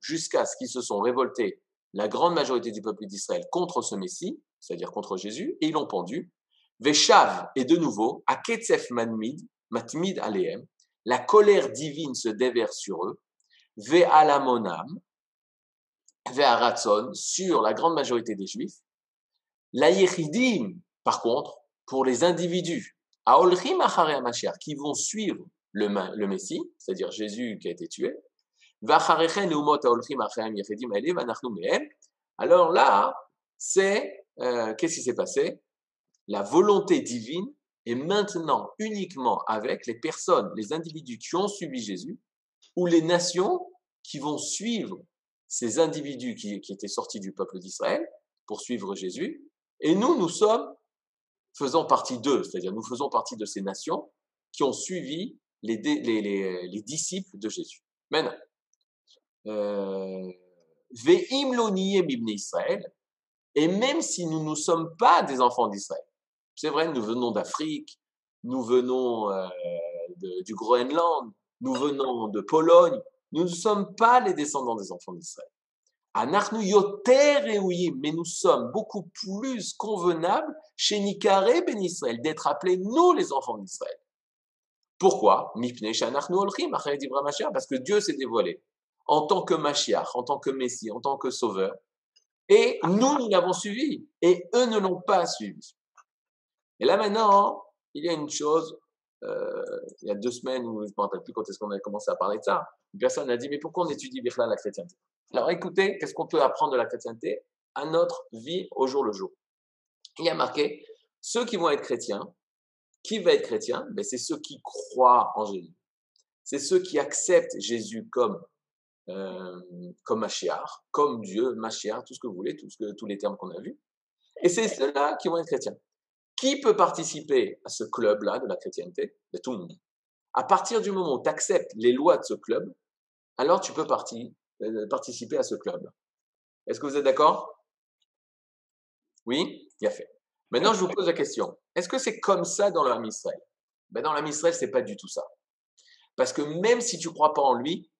Jusqu'à ce qu'ils se sont révoltés, la grande majorité du peuple d'Israël, contre ce Messie, c'est-à-dire contre Jésus, et ils l'ont pendu. Veshav, et de nouveau, à Ketzef Matmid, Matmid Aleem, la colère divine se déverse sur eux. Ve'alamonam, Ve'aratson, sur la grande majorité des Juifs. La Yechidim, par contre, pour les individus, Aolrim qui vont suivre le, Messie, c'est-à-dire Jésus qui a été tué. Alors là, c'est, euh, qu'est-ce qui s'est passé? La volonté divine est maintenant uniquement avec les personnes, les individus qui ont suivi Jésus, ou les nations qui vont suivre ces individus qui, étaient sortis du peuple d'Israël pour suivre Jésus. Et nous, nous sommes, faisant partie d'eux, c'est-à-dire nous faisons partie de ces nations qui ont suivi les, les, les, disciples de Jésus. Maintenant, euh, Israël, et même si nous ne sommes pas des enfants d'Israël, c'est vrai, nous venons d'Afrique, nous venons euh, du Groenland, nous venons de Pologne, nous ne sommes pas les descendants des enfants d'Israël. Mais nous sommes beaucoup plus convenables chez Nicaré ben Israël d'être appelés nous les enfants d'Israël. Pourquoi? Parce que Dieu s'est dévoilé en tant que Mashiach, en tant que Messie, en tant que Sauveur. Et nous, nous l'avons suivi. Et eux ne l'ont pas suivi. Et là maintenant, il y a une chose, euh, il y a deux semaines, je ne me rappelle plus quand est-ce qu'on a commencé à parler de ça, une personne a dit, mais pourquoi on étudie Birla la chrétienté? Alors écoutez, qu'est-ce qu'on peut apprendre de la chrétienté? À notre vie au jour le jour Il y a marqué, ceux qui vont être chrétiens, qui va être chrétien? Ben, C'est ceux qui croient en Jésus. C'est ceux qui acceptent Jésus comme, euh, comme Machiar, comme Dieu, Machiar, tout ce que vous voulez, tout ce que, tous les termes qu'on a vus. Et c'est ceux-là qui vont être chrétiens. Qui peut participer à ce club-là de la chrétienté? Ben, Tout le monde. À partir du moment où tu acceptes les lois de ce club, alors tu peux euh, participer à ce club. Est-ce que vous êtes d'accord? Oui? A fait. Maintenant, je vous pose la question. Est-ce que c'est comme ça dans l'âme Israël? Ben, Dans l'âme Israël, ce n'est pas du tout ça. Parce que même si tu ne crois pas en lui,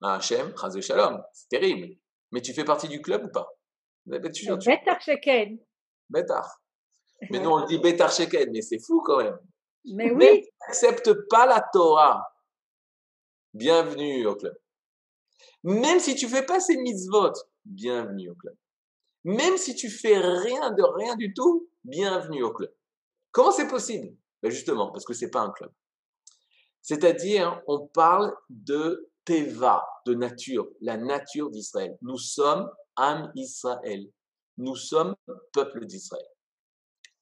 Hachem, Chazé Shalom, c'est terrible. Mais tu fais partie du club ou pas? Betar Sheken. Betar. Mais nous, on dit *laughs* Betar Sheken, mais c'est fou quand même. Mais oui. tu n'acceptes pas la Torah, bienvenue au club. Même si tu ne fais pas ces mitzvot, bienvenue au club. Même si tu fais rien de rien du tout, bienvenue au club. Comment c'est possible? Ben Justement, parce que c'est pas un club. C'est-à-dire, on parle de Teva, de nature, la nature d'Israël. Nous sommes Am Israël. Nous sommes peuple d'Israël.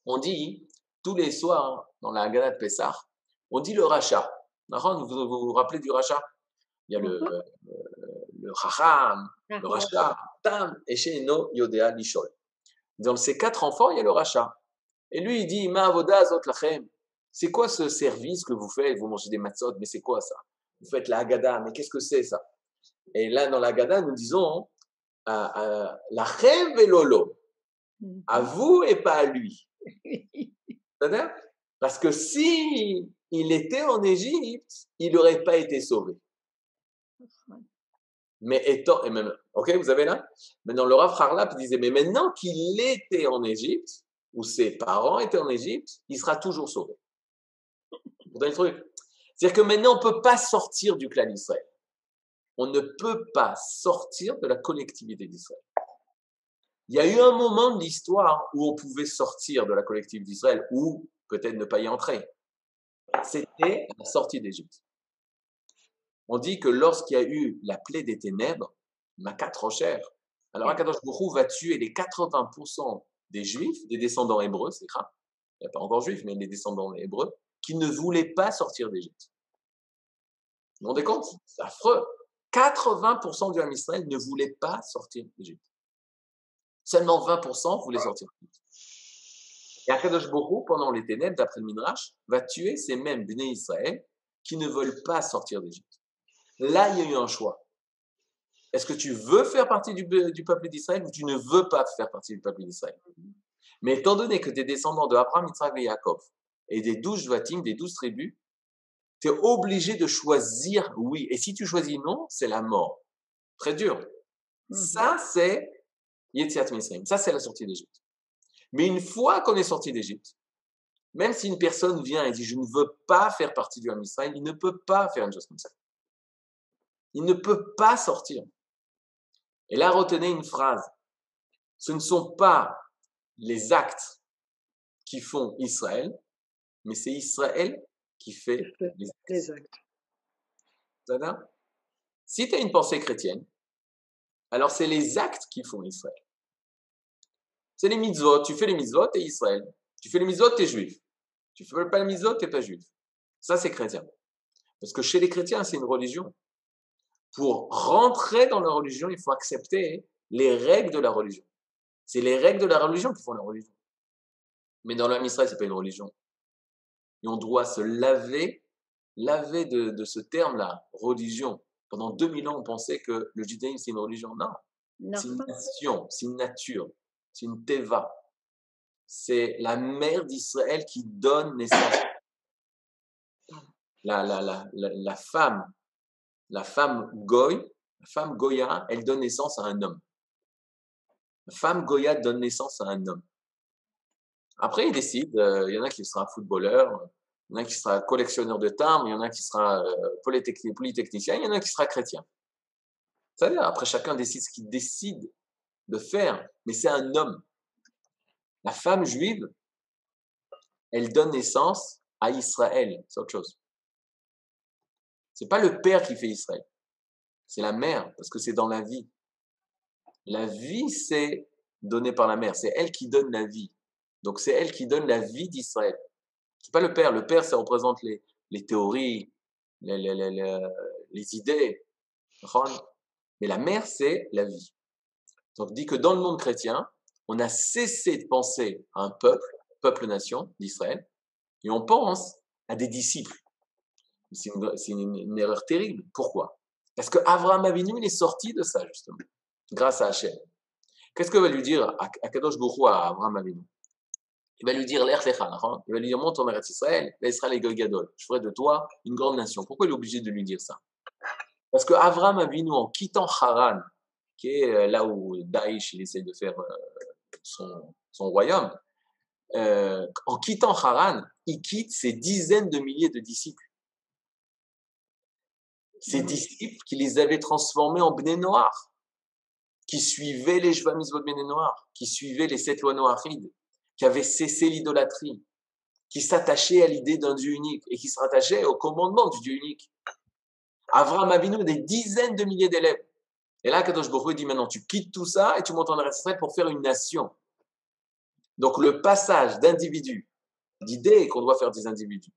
On dit tous les soirs dans la Haggadah de Pessah On dit le rachat. Vous vous, vous rappelez du rachat Il y a le, Mhm. euh, le Ah, le rachat, tam, et chez no yodea lishol. Dans ces quatre enfants, il y a le rachat. Et lui, il dit, ma avoda lachem. C'est quoi ce service que vous faites? Vous mangez des matzot, mais c'est quoi ça? Vous faites la Haggadah, mais qu'est-ce que c'est ça? Et là, dans la Haggadah, nous disons, euh, euh, lachem velolo, Mhm. à vous et pas à lui. *laughs* Parce que si il était en Égypte, il n'aurait pas été sauvé. Mais étant, et même, ok, vous avez là? Maintenant, le Rav Harlap disait, mais maintenant qu'il était en Égypte, ou ses parents étaient en Égypte, il sera toujours sauvé. Vous avez le truc? C'est-à-dire que maintenant, on ne peut pas sortir du clan d'Israël. On ne peut pas sortir de la collectivité d'Israël. Il y a eu un moment de l'histoire où on pouvait sortir de la collectivité d'Israël, ou peut-être ne pas y entrer. C'était la sortie d'Égypte. On dit que lorsqu'il y a eu la plaie des ténèbres, Makat Rocher, alors Akadosh Hu va tuer les 80% des juifs, des descendants hébreux, c'est grave. Il n'y a pas encore juifs, mais les descendants hébreux, qui ne voulaient pas sortir d'Égypte. Vous vous rendez compte? C'est affreux. 80% du Ham Israël ne voulait pas sortir d'Égypte. Seulement 20% voulaient sortir d'Égypte. Et Akadosh Hu, pendant les ténèbres, d'après le Midrash, va tuer ces mêmes Bnei Israël qui ne veulent pas sortir d'Égypte. Là, il y a eu un choix. Est-ce que tu veux faire partie du, du peuple d'Israël ou tu ne veux pas faire partie du peuple d'Israël? Mais étant donné que tu es descendant de Abraham, Yitzhak et Yaakov, et des douze Jvatim, des douze tribus, tu es obligé de choisir oui. Et si tu choisis non, c'est la mort. Très dur. Ça, c'est Yetziat Mitzrayim. Ça, c'est la sortie d'Égypte. Mais une fois qu'on est sorti d'Égypte, même si une personne vient et dit je ne veux pas faire partie du Israël, il ne peut pas faire une chose comme ça. Il ne peut pas sortir. Et là, retenez une phrase. Ce ne sont pas les actes qui font Israël, mais c'est Israël qui fait les actes. Les actes. C'est-à-dire, Si tu as une pensée chrétienne, alors c'est les actes qui font Israël. C'est les mitzvot. Tu fais les mitzvot, t'es Israël. Tu fais les mitzvot, t'es juif. Tu fais pas les mitzvot, t'es pas juif. Ça, c'est chrétien. Parce que chez les chrétiens, c'est une religion. Pour rentrer dans la religion, il faut accepter les règles de la religion. C'est les règles de la religion qui font la religion. Mais dans l'âme Israël, c'est pas une religion. Et on doit se laver, laver de, de ce terme-là, religion. Pendant 2000 ans, on pensait que le judaïsme, c'est une religion. Non. Non. C'est une nation, c'est une nature, c'est une teva. C'est la mère d'Israël qui donne naissance. La, la, la, la, la femme, la femme Goy, la femme Goya, elle donne naissance à un homme. La femme Goya donne naissance à un homme. Après, il décide, euh, il y en a qui sera footballeur, il y en a qui sera collectionneur de timbres, il y en a qui sera euh, polytechni- polytechnicien, il y en a qui sera chrétien. C'est-à-dire, après, chacun décide ce qu'il décide de faire, mais c'est un homme. La femme juive, elle donne naissance à Israël, c'est autre chose. C'est pas le père qui fait Israël, c'est la mère, parce que c'est dans la vie. La vie, c'est donné par la mère, c'est elle qui donne la vie. Donc c'est elle qui donne la vie d'Israël. C'est pas le père. Le père, ça représente les, les théories, les, idées. Mais la mère, c'est la vie. Donc, on dit que dans le monde chrétien, on a cessé de penser à un peuple, peuple-nation d'Israël, et on pense à des disciples. C'est une, erreur terrible. Pourquoi? Parce que Abraham Avinu, il est sorti de ça, justement, grâce à Hachem. Qu'est-ce que va lui dire à à Kadosh Baruch Hu à Abraham Avinu? Il va lui dire, Lecha, d'accord il va lui dire, monte en Eretz Israël, là, Israël est Gadol. Je ferai de toi une grande nation. Pourquoi il est obligé de lui dire ça? Parce que Abraham Avinu, en quittant Haran, qui est euh, là où Daesh il essaie de faire euh, son, son royaume, euh, en quittant Haran, il quitte ses dizaines de milliers de disciples. Ces disciples qui les avaient transformés en Bnei Noir, qui suivaient les Shva Mitzvot Bnei Noir, qui suivaient les sept lois noachides, qui avaient cessé l'idolâtrie, qui s'attachaient à l'idée d'un Dieu unique et qui se rattachaient au commandement du Dieu unique. Avraham Avinu, des dizaines de milliers d'élèves. Et là, Kadosh Baruch dit maintenant, tu quittes tout ça et tu montes en Israël pour faire une nation. Donc le passage d'individus, d'idées qu'on doit faire des individus,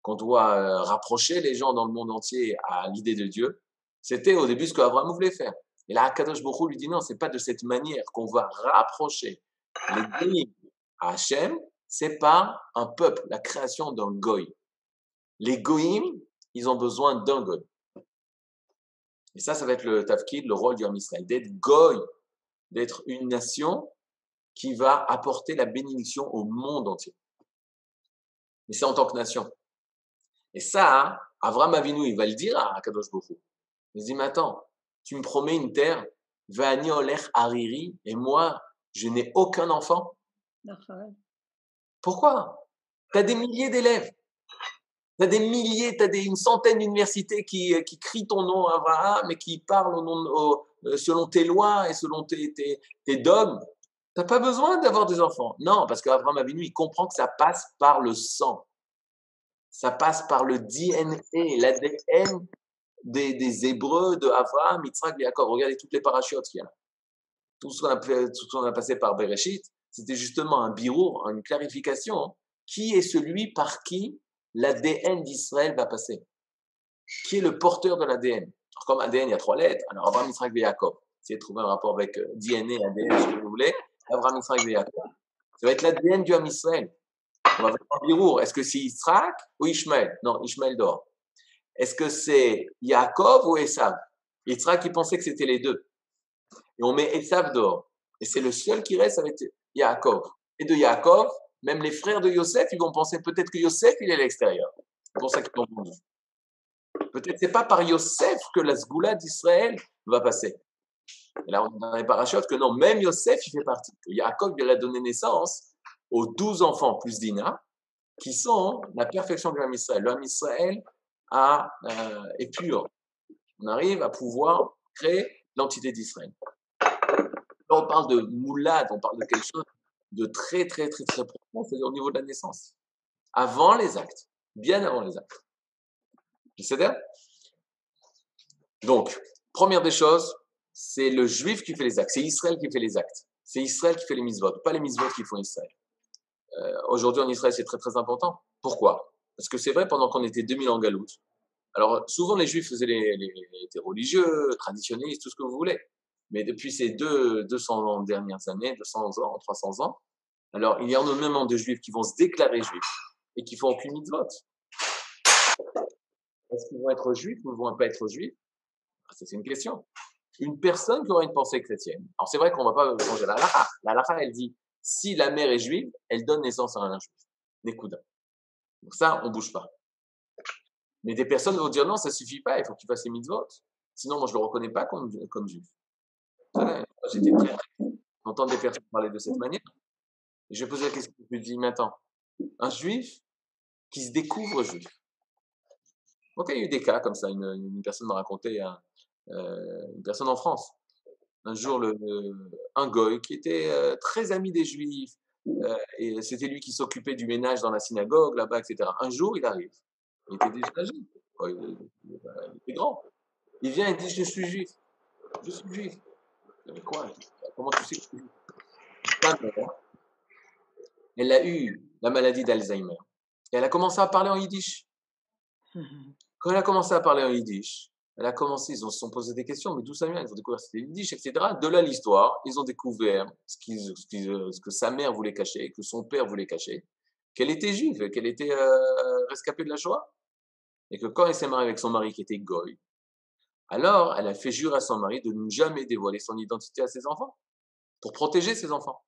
qu'on doit euh, rapprocher les gens dans le monde entier à l'idée de Dieu, c'était au début ce qu'Abraham voulait faire. Et là, Akadosh Baruch lui dit non, c'est pas de cette manière qu'on va rapprocher les goïms Hachem, c'est pas un peuple, la création d'un goy. Les goïms, ils ont besoin d'un goy. Et ça, ça va être le tafkid, le rôle du Ham Israël, d'être goy, d'être une nation qui va apporter la bénédiction au monde entier. Mais c'est en tant que nation. Et ça, Avram Avinu, il va le dire à Kadosh Bokhu. Il dit, mais attends, tu me promets une terre, Vani Olech Hariri, et moi, je n'ai aucun enfant. Pourquoi? Tu as des milliers d'élèves. Tu as des milliers, tu as des, une centaine d'universités qui, qui crient ton nom, Abraham, mais qui parlent au nom, euh, selon tes lois et selon tes, tes, tes dogmes. Tu n'as pas besoin d'avoir des enfants. Non, parce qu'Abraham Avinu, il comprend que ça passe par le sang. Ça passe par le DNA, l'ADN des, des Hébreux, de Abraham, Yitzhak, Jacob. Regardez toutes les parachutes qu'il y a. Tout ce qu'on a, a passé par Bereshit, c'était justement un birour, une clarification. Qui est celui par qui l'ADN d'Israël va passer? Qui est le porteur de l'ADN Comme ADN, il y a trois lettres. Alors, Abraham, Yitzhak, Jacob. Essayez de trouver un rapport avec euh, DNA, ADN, ce que vous voulez. Abraham, Yitzhak, Jacob. Ça va être l'ADN du Ham Israël. On va faire un birour. Est-ce que c'est Yitzhak ou Ishmael Non, Ishmael dort. Est-ce que c'est Yaakov ou Esav? Yitzhak, il pensait que c'était les deux. Et on met Esav dehors. Et c'est le seul qui reste avec Yaakov. Et de Yaakov, même les frères de Yosef, ils vont penser peut-être que Yosef, il est à l'extérieur. C'est pour ça qu'ils l'ont vendu. Peut-être c'est pas par Yosef que la Sgoula d'Israël va passer. Et là, on a les parachutes que non, même Yosef, il fait partie. Yaakov, il a donné naissance aux douze enfants plus Dina, qui sont la perfection du Ham Israël. Ham Israël a, euh, est pur. On arrive à pouvoir créer l'entité d'Israël. On parle de moulade, on parle de quelque chose de très, très, très, très profond, c'est-à-dire au niveau de la naissance. Avant les actes, bien avant les actes. Donc, première des choses, c'est le juif qui fait les actes, c'est Israël qui fait les actes. C'est Israël qui fait les mitzvot, pas les mitzvot qui font Israël. Euh, aujourd'hui en Israël, c'est très très important. Pourquoi? Parce que c'est vrai, pendant qu'on était 2000 ans en galoute, alors souvent les juifs faisaient les, les, étaient religieux, traditionnistes, tout ce que vous voulez. Mais depuis ces deux, 200 dernières années, 200 ans, 300 ans, alors il y a énormément de juifs qui vont se déclarer juifs et qui font aucune mitzvot. Est-ce qu'ils vont être juifs ou ne vont pas être juifs? Ah, C'est une question. Une personne qui aura une pensée chrétienne. Alors c'est vrai qu'on va pas changer la lacha. La lacha, elle dit si la mère est juive, elle donne naissance à un juif. Nekuda. Donc ça, on bouge pas. Mais des personnes vont dire non, ça suffit pas, il faut qu'il fasse les mitzvot. Sinon, moi, je le reconnais pas comme juif. J'étais très d'entendre des personnes parler de cette manière. Et je la question, je me dis, mais attends, un juif qui se découvre juif. Ok, il y a eu des cas comme ça. Une, une personne m'a raconté, un, euh, une personne en France. Un jour, le, un goy qui était euh, très ami des juifs, euh, et c'était lui qui s'occupait du ménage dans la synagogue là-bas, etc. Un jour, il arrive. Il était déjà âgé. il, était grand. Il vient et dit Je suis juif. Je suis juif. Mais quoi? Comment tu sais Elle a eu la maladie d'Alzheimer. Et elle a commencé à parler en yiddish. *laughs* Quand elle a commencé à parler en yiddish, elle a commencé, ils ont, se sont posé des questions, mais d'où ça vient? Ils ont découvert que c'était yiddish, etc. De là, l'histoire, ils ont découvert ce, ce, que sa mère voulait cacher, que son père voulait cacher, qu'elle était juive, qu'elle était euh, rescapée de la joie. Et que quand elle s'est mariée avec son mari qui était goy, alors elle a fait jurer à son mari de ne jamais dévoiler son identité à ses enfants, pour protéger ses enfants.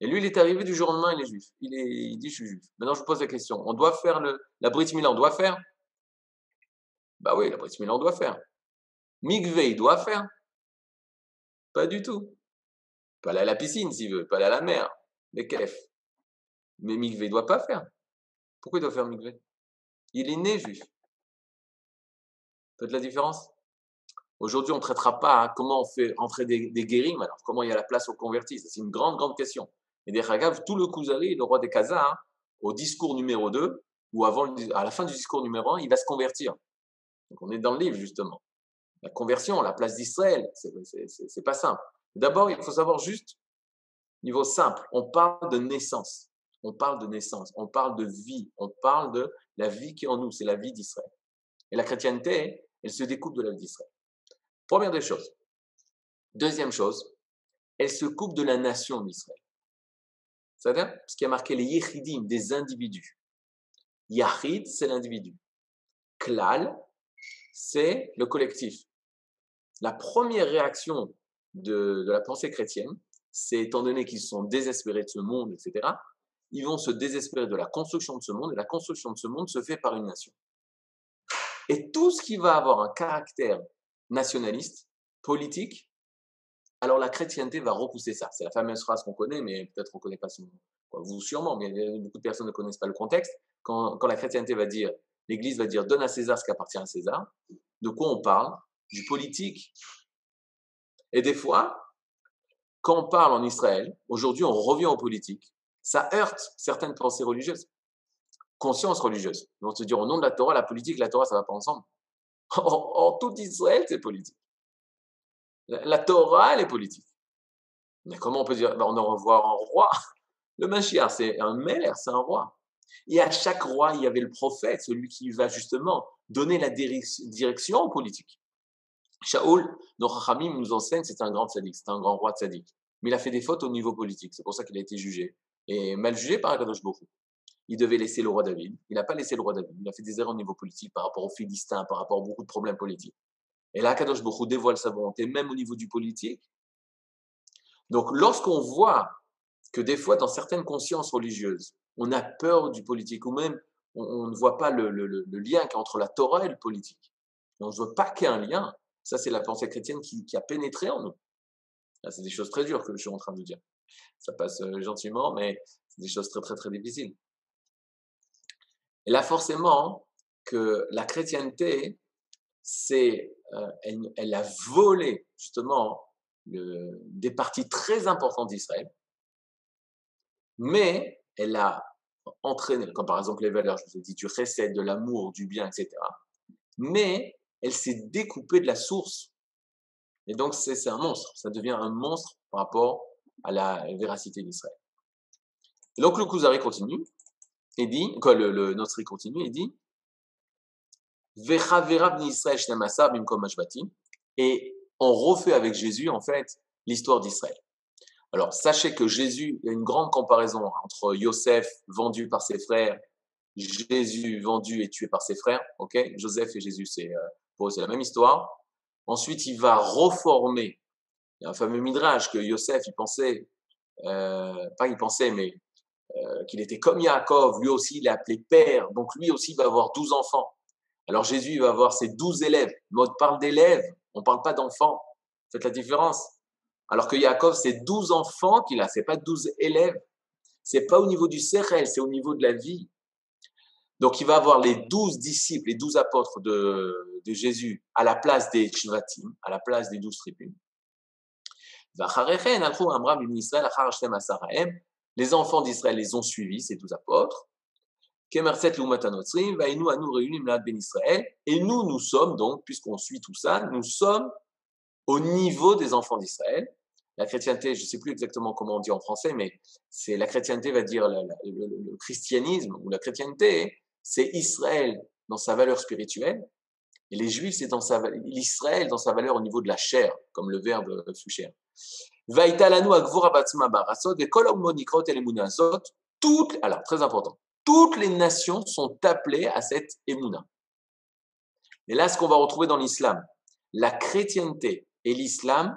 Et lui, il est arrivé du jour au lendemain, il est juif. Il, est, il dit, je suis juif. Maintenant, je vous pose la question. On doit faire le, la Brit Mila, on doit faire? Bah oui, la Brit Mila, on doit faire. Mikve, il doit faire? Pas du tout. Pas aller à la piscine, s'il veut, pas aller à la mer. Mais kef. Mais Mikve, il doit pas faire. Pourquoi il doit faire Mikve Il est né juif. Faites la différence? Aujourd'hui, on ne traitera pas hein, comment on fait rentrer des, des guérim, alors comment il y a la place aux convertis? C'est une grande, grande question. Et des Ragav, tout le Kuzari, le roi des Khazars, hein, au discours numéro 2, ou avant, à la fin du discours numéro 1, il va se convertir. Donc on est dans le livre, justement. La conversion, la place d'Israël, c'est pas simple. D'abord, il faut savoir juste, niveau simple, on parle de naissance. On parle de naissance, on parle de vie, on parle de La vie qui est en nous, c'est la vie d'Israël. Et la chrétienté, elle se découpe de la vie d'Israël. Première des choses. Deuxième chose, elle se coupe de la nation d'Israël. C'est-à-dire, ce qui a marqué les yichidim, des individus. Yahid, c'est l'individu. Klal, c'est le collectif. La première réaction de, de la pensée chrétienne, c'est étant donné qu'ils sont désespérés de ce monde, etc., ils vont se désespérer de la construction de ce monde, et la construction de ce monde se fait par une nation. Et tout ce qui va avoir un caractère nationaliste, politique, alors la chrétienté va repousser ça. C'est la fameuse phrase qu'on connaît, mais peut-être on ne connaît pas son... Vous sûrement, mais beaucoup de personnes ne connaissent pas le contexte. Quand, la chrétienté va dire, l'Église va dire, donne à César ce qui appartient à César, de quoi on parle? Du politique. Et des fois, quand on parle en Israël, aujourd'hui on revient aux politiques, ça heurte certaines pensées religieuses, conscience religieuse. Ils vont se dire, au nom de la Torah, la politique, la Torah, ça ne va pas ensemble. *laughs* En, tout Israël, c'est politique. La, Torah, elle est politique. Mais comment on peut dire, ben, on en revoit un roi? *laughs* Le Mashiach, c'est un maire, c'est un roi. Et à chaque roi, il y avait le prophète, celui qui va justement donner la direction politique. Shaoul, nos nous enseigne, c'est un grand sadique, c'est un grand roi sadique. Mais il a fait des fautes au niveau politique, c'est pour ça qu'il a été jugé. Et mal jugé par Akadosh Bokhu. Il devait laisser le roi David. Il n'a pas laissé le roi David. Il a fait des erreurs au niveau politique par rapport aux Philistins, par rapport à beaucoup de problèmes politiques. Et là, Akadosh Bokhu dévoile sa volonté, même au niveau du politique. Donc, lorsqu'on voit que des fois, dans certaines consciences religieuses, on a peur du politique, ou même on, ne voit pas le, lien entre la Torah et le politique. on ne voit pas qu'il y a un lien. Ça, c'est la pensée chrétienne qui, a pénétré en nous. C'est des choses très dures que je suis en train de dire. Ça passe euh, gentiment, mais c'est des choses très, très, très difficiles. Et là, forcément, que la chrétienté, c'est, euh, elle, a volé justement des parties très importantes d'Israël, mais elle a entraîné, comme par exemple les valeurs, je vous ai dit, du recette, de l'amour, du bien, etc. Mais elle s'est découpée de la source. Et donc, c'est un monstre. Ça devient un monstre par rapport à la véracité d'Israël. Donc, le Kuzari continue et dit, quoi, le, le Nostri continue et dit, et on refait avec Jésus, en fait, l'histoire d'Israël. Alors, sachez que Jésus, il y a une grande comparaison entre Yosef vendu par ses frères, Jésus vendu et tué par ses frères. Ok, Joseph et Jésus, c'est euh, c'est la même histoire. Ensuite, il va reformer. Il y a un fameux midrash que Yosef, il pensait, euh, pas il pensait, mais euh, qu'il était comme Yaakov. Lui aussi, il est appelé père. Donc, lui aussi, il va avoir douze enfants. Alors, Jésus, il va avoir ses douze élèves. Mode parle d'élèves, on parle pas d'enfants. Faites la différence. Alors que Yaakov, c'est 12 enfants qu'il a, c'est pas 12 élèves. C'est pas au niveau du Sechel, c'est au niveau de la vie. Donc il va avoir les 12 disciples, les 12 apôtres de, de Jésus à la place des Shvatim, à la place des 12 tribus. Les enfants d'Israël les ont suivis, ces 12 apôtres. Et nous, nous sommes donc, puisqu'on suit tout ça, nous sommes au niveau des enfants d'Israël. La chrétienté, je ne sais plus exactement comment on dit en français, mais c'est la chrétienté va dire le, christianisme ou la chrétienté, c'est Israël dans sa valeur spirituelle, et les juifs, c'est dans sa l'Israël dans sa valeur au niveau de la chair, comme le verbe fucher. Toutes, alors très important, toutes les nations sont appelées à cette émouna. Et là, ce qu'on va retrouver dans l'islam, la chrétienté et l'islam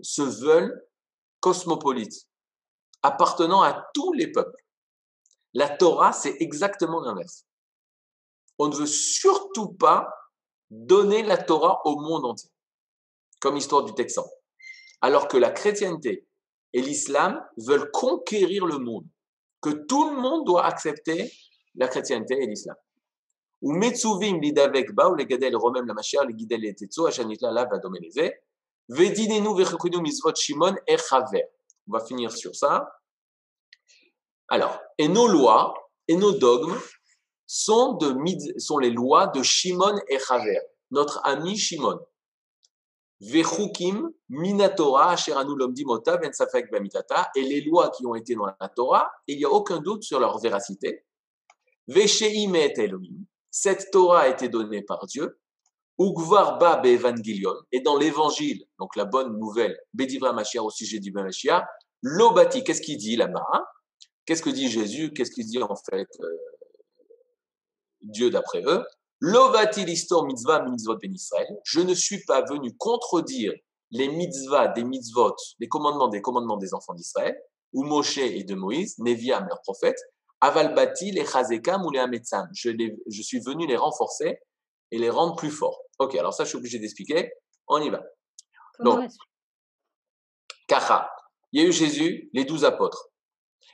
se veulent cosmopolites, appartenant à tous les peuples. La Torah, c'est exactement l'inverse. On ne veut surtout pas donner la Torah au monde entier, comme histoire du Texan. Alors que la chrétienté et l'islam veulent conquérir le monde, que tout le monde doit accepter la chrétienté et l'islam. Ou Metsuvim lidavek ou les shimon echaver. On va finir sur ça. Alors, et nos lois et nos dogmes sont, de, sont les lois de Shimon et Chaver, notre ami Shimon. Vechukim minatora ben safek bamitata, et les lois qui ont été dans la Torah, il n'y a aucun doute sur leur véracité. Et. Cette Torah a été donnée par Dieu. Ugvar ba be'evangelion. Et dans l'évangile, donc la bonne nouvelle, Bedivra Mashiach au sujet du Mashiach, l'obati, qu'est-ce qu'il dit là-bas Qu'est-ce que dit Jésus? Qu'est-ce qu'il dit en fait euh, Dieu d'après eux? L'obati l'histoire mitzvah mitzvot ben Israël. Je ne suis pas venu contredire les mitzvahs des mitzvot, les commandements des commandements des enfants d'Israël, ou Moshe et de Moïse, Neviam, leurs prophètes, Avalbati, les Chazekam ou les Ametsam. Je, je suis venu les renforcer et les rendre plus forts. Ok, alors ça, je suis obligé d'expliquer. On y va. Donc, Kacha, il y a eu Jésus, les douze apôtres.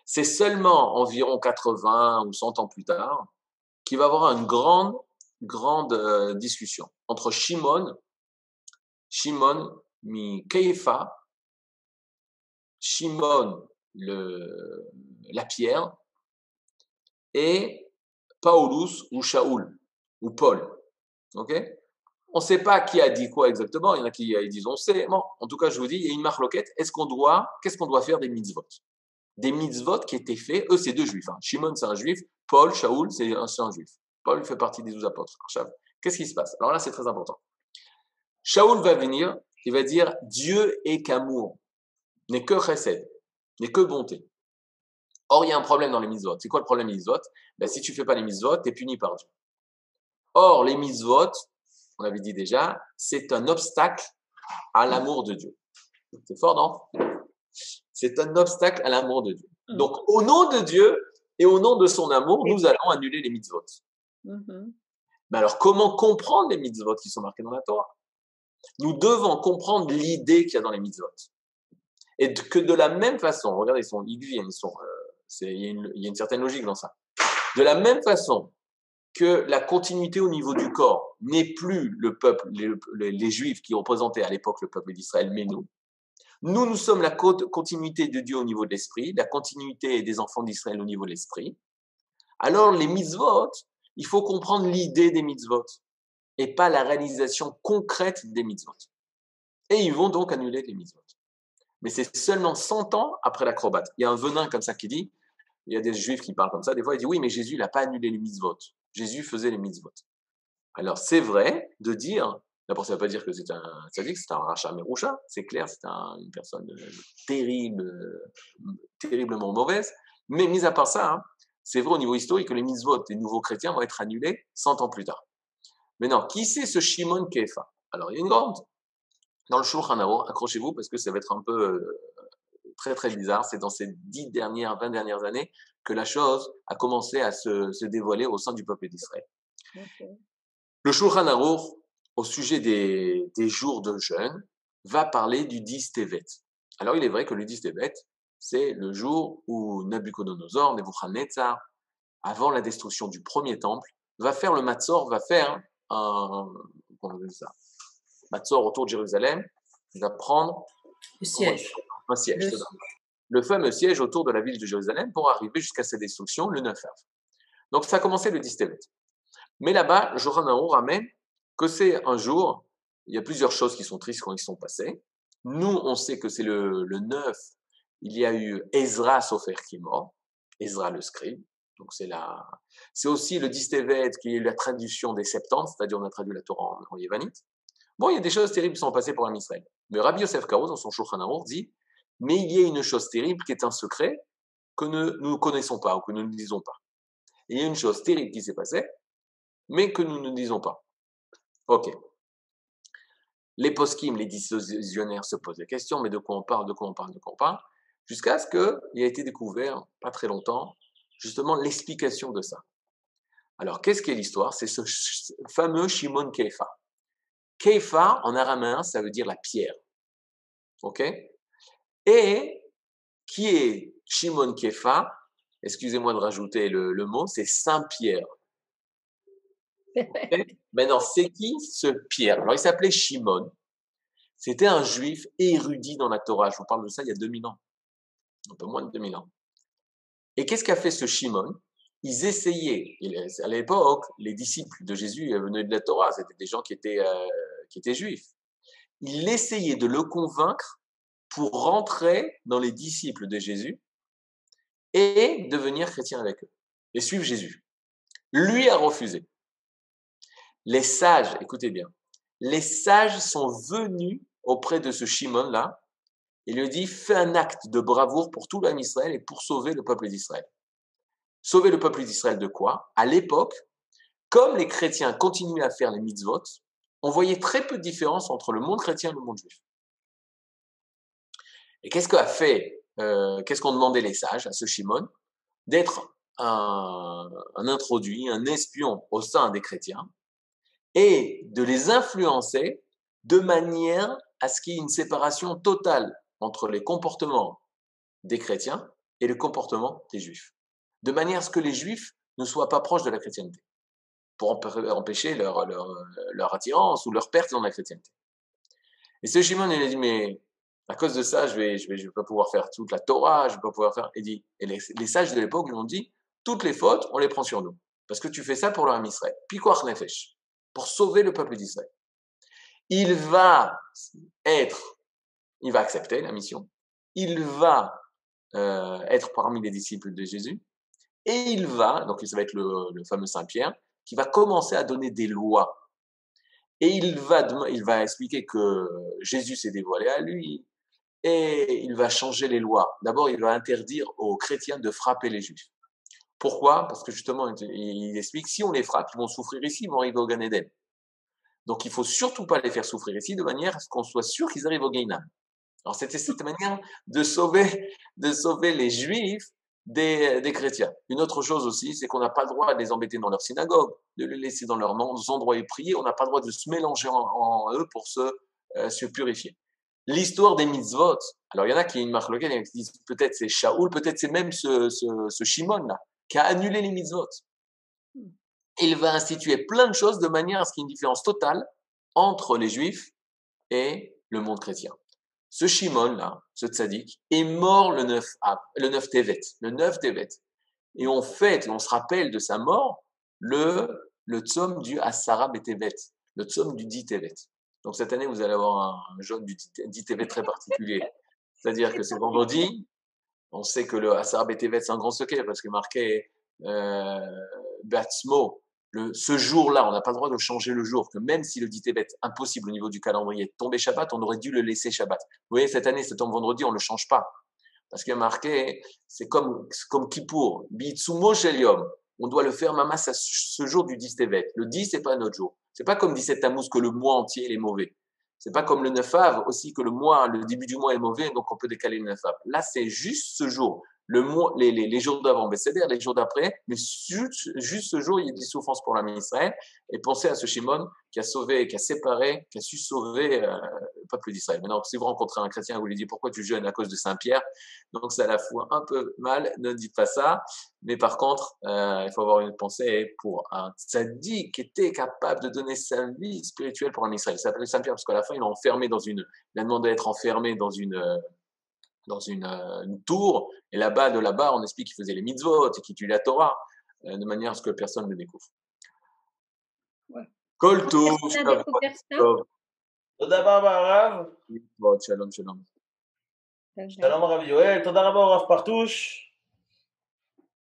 C'est seulement environ 80 ou 100 ans plus tard qu'il va avoir une grande, grande euh, discussion entre Shimon, Shimon mi Keifa, Shimon le, la pierre, et Paulus ou Shaoul ou Paul. Ok? On ne sait pas qui a dit quoi exactement. Il y en a qui disent on sait. Bon, en tout cas, je vous dis, il y a une marloquette. Est-ce qu'on doit, qu'est-ce qu'on doit faire des mitzvot? Des mitzvot qui étaient faits. Eux, c'est deux juifs. Hein. Shimon, c'est un juif. Paul, Shaoul, c'est un, juif. Paul fait partie des douze apôtres. Qu'est-ce qui se passe? Alors là, c'est très important. Shaoul va venir. Il va dire Dieu est qu'amour, n'est que chesed, n'est que bonté. Or, il y a un problème dans les mitzvot. C'est quoi le problème des mitzvot? Ben, Si tu fais pas les mitzvot, tu es puni par Dieu. Or, les mitzvot, on avait dit déjà, c'est un obstacle à l'amour de Dieu. C'est fort, non? C'est un obstacle à l'amour de Dieu. Mm. Donc, au nom de Dieu et au nom de son amour, nous allons annuler les mitzvot. Mm-hmm. Mais alors, comment comprendre les mitzvot qui sont marqués dans la Torah? Nous devons comprendre l'idée qu'il y a dans les mitzvot. Et que de la même façon, regardez, ils sont, ils sont euh, il y, a une certaine logique dans ça. De la même façon que la continuité au niveau du corps n'est plus le peuple, les, Juifs qui représentaient à l'époque le peuple d'Israël, mais nous. Nous, nous sommes la continuité de Dieu au niveau de l'esprit, la continuité des enfants d'Israël au niveau de l'esprit. Alors, les mitzvot, il faut comprendre l'idée des mitzvot et pas la réalisation concrète des mitzvot. Et ils vont donc annuler les mitzvot. Mais c'est seulement 100 ans après l'acrobate. Il y a un venin comme ça qui dit il y a des juifs qui parlent comme ça. Des fois, ils disent oui, mais Jésus n'a pas annulé les mitzvot. Jésus faisait les mitzvot. Alors, c'est vrai de dire, d'abord, ça ne veut pas dire que c'est un que c'est un rachat meroucha. C'est clair, c'est une personne terrible, terriblement mauvaise. Mais mis à part ça, hein, c'est vrai au niveau historique que les mitzvot des nouveaux chrétiens vont être annulés 100 ans plus tard. Maintenant, qui c'est ce Shimon Kefa? Alors, il y a une grande. Dans le Shulchan accrochez-vous parce que ça va être un peu euh, très très bizarre. C'est dans ces dix dernières, vingt dernières années que la chose a commencé à se, dévoiler au sein du peuple d'Israël. Le Shulchan Aruch, au sujet des, jours de jeûne, va parler du 10 Tevet. Alors il est vrai que le 10 Tevet, c'est le jour où Nabucodonosor, Nebuchadnezzar, avant la destruction du premier temple, va faire le Matzor, va faire un, comment on ça, Matzor autour de Jérusalem, il va prendre le siège un siège. Le... fameux siège autour de la ville de Jérusalem pour arriver jusqu'à sa destruction le 9 av. Donc ça a commencé le 10 Tevet. Mais là-bas, Johannaon ramène que c'est un jour, il y a plusieurs choses qui sont tristes quand ils sont passées. Nous, on sait que c'est le, le 9, il y a eu Ezra Sofer qui est mort, Ezra le scribe. Donc c'est la, c'est aussi le 10 Tevet qui est la traduction des Septante, c'est-à-dire on a traduit la Torah en, yévanite. Bon, il y a des choses terribles qui sont passées pour un Israël. Mais Rabbi Yosef Karo, dans son Shulchan dit mais il y a une chose terrible qui est un secret que nous ne connaissons pas ou que nous ne disons pas. il y a une chose terrible qui s'est passée, mais que nous ne disons pas. Ok. Les poskim, les décisionnaires se posent la question, mais de quoi on parle, de quoi on parle, de quoi on parle, jusqu'à ce qu'il ait été découvert, pas très longtemps, justement l'explication de ça. Alors, qu'est-ce qu'est l'histoire? C'est ce fameux Shimon Keifa. Keifa, en araméen, ça veut dire la pierre. OK? Et qui est Shimon Kefa Excusez-moi de rajouter le, mot, c'est Saint-Pierre. *laughs* Maintenant, c'est qui ce Pierre? Alors, il s'appelait Shimon. C'était un juif érudit dans la Torah. Je vous parle de ça il y a 2000 ans. Un peu moins de 2000 ans. Et qu'est-ce qu'a fait ce Shimon? Ils essayaient, à l'époque, les disciples de Jésus venaient de la Torah, c'était des gens qui étaient, euh, qui étaient juifs. Ils essayaient de le convaincre pour rentrer dans les disciples de Jésus et devenir chrétien avec eux et suivre Jésus. Lui a refusé. Les sages, écoutez bien, les sages sont venus auprès de ce Shimon-là et lui dit fais un acte de bravoure pour tout l'homme Israël et pour sauver le peuple d'Israël. Sauver le peuple d'Israël de quoi? À l'époque, comme les chrétiens continuaient à faire les mitzvot, on voyait très peu de différence entre le monde chrétien et le monde juif. Et qu'est-ce qu'a fait, euh, qu'est-ce les sages à ce Shimon? D'être un introduit, un espion au sein des chrétiens et de les influencer de manière à ce qu'il y ait une séparation totale entre les comportements des chrétiens et le comportement des juifs. De manière à ce que les juifs ne soient pas proches de la chrétienté, pour empêcher leur, leur, leur attirance ou leur perte dans la chrétienté. Et ce Shimon, il a dit, mais à cause de ça, je vais, je vais, je vais pas pouvoir faire toute la Torah, je vais pas pouvoir faire. Et, dit, et les, les sages de l'époque lui ont dit, toutes les fautes, on les prend sur nous. Parce que tu fais ça pour leur Israël. Pikoach nefesh. Pour sauver le peuple d'Israël. Il va être, il va accepter la mission. Il va euh, être parmi les disciples de Jésus. Et il va, donc ça va être le, le fameux Saint Pierre, qui va commencer à donner des lois. Et il va, il va expliquer que Jésus s'est dévoilé à lui, et il va changer les lois. D'abord, il va interdire aux chrétiens de frapper les juifs. Pourquoi? Parce que justement, il explique, si on les frappe, ils vont souffrir ici, ils vont arriver au Gan Eden. Donc, il faut surtout pas les faire souffrir ici, de manière à ce qu'on soit sûr qu'ils arrivent au Gainam. Alors, c'était cette manière de sauver, de sauver les juifs des, des chrétiens. Une autre chose aussi, c'est qu'on n'a pas le droit de les embêter dans leur synagogue, de les laisser dans leurs endroits et prier. On n'a pas le droit de se mélanger en, en eux pour se, euh, se purifier l'histoire des mitzvot. Alors, il y en a qui une marque locale, qui disent peut-être c'est Shaoul, peut-être c'est même ce, ce, ce Shimon là, qui a annulé les mitzvot. Il va instituer plein de choses de manière à ce qu'il y ait une différence totale entre les juifs et le monde chrétien. Ce Shimon là, ce tzaddik, est mort le 9 Av, le 9 Tevet, le 9 Tevet. Et on fête, on se rappelle de sa mort, le, le tzom du Asara Betevet, le tzom du 10 Tevet. Donc cette année, vous allez avoir un jaune du DTV très particulier. C'est-à-dire que c'est vendredi. On sait que le Hassar BTV, c'est un grand secret parce que marqué euh, le, ce jour-là, on n'a pas le droit de changer le jour, que même si le dit est impossible au niveau du calendrier, tomber Shabbat, on aurait dû le laisser Shabbat. Vous voyez, cette année, ça tombe vendredi, on ne le change pas. Parce qu'il y a marqué, c'est comme, comme Kippour, Bitsumo Shelium. On doit le faire, maman, ce jour du 10 Tevet. Le 10, c'est pas notre jour. C'est pas comme 17 Tammuz que le mois entier est mauvais. C'est pas comme le 9 Av aussi que le mois, le début du mois est mauvais, donc on peut décaler le 9 Av. Là, c'est juste ce jour le mois, les, les, les jours d'avant, c'est-à-dire les jours d'après, mais juste, juste, ce jour, il y a des souffrances pour l'ami Israël. Et pensez à ce Shimon qui a sauvé, qui a séparé, qui a su sauver euh, le peuple d'Israël. Maintenant, si vous rencontrez un chrétien vous lui dites pourquoi tu jeûnes à cause de Saint-Pierre, donc à la fois un peu mal, ne dites pas ça. Mais par contre, euh, il faut avoir une pensée pour un tzaddik qui était capable de donner sa vie spirituelle pour un Israël. Il s'appelle Saint-Pierre parce qu'à la fin, il est enfermé dans une, il a demandé d'être enfermé dans une, euh, dans une, euh, une tour, et là-bas, de là-bas, on explique qu'il faisait les mitzvot et qu'il tuait la Torah, euh, de manière à ce que personne ne le découvre. Ouais. Kol tov, Personne n'a découvert ça tov. תודה רבה הרב. Bon, Shalom, shalom. שלום הרב יואל, תודה רבה הרב פרטוש.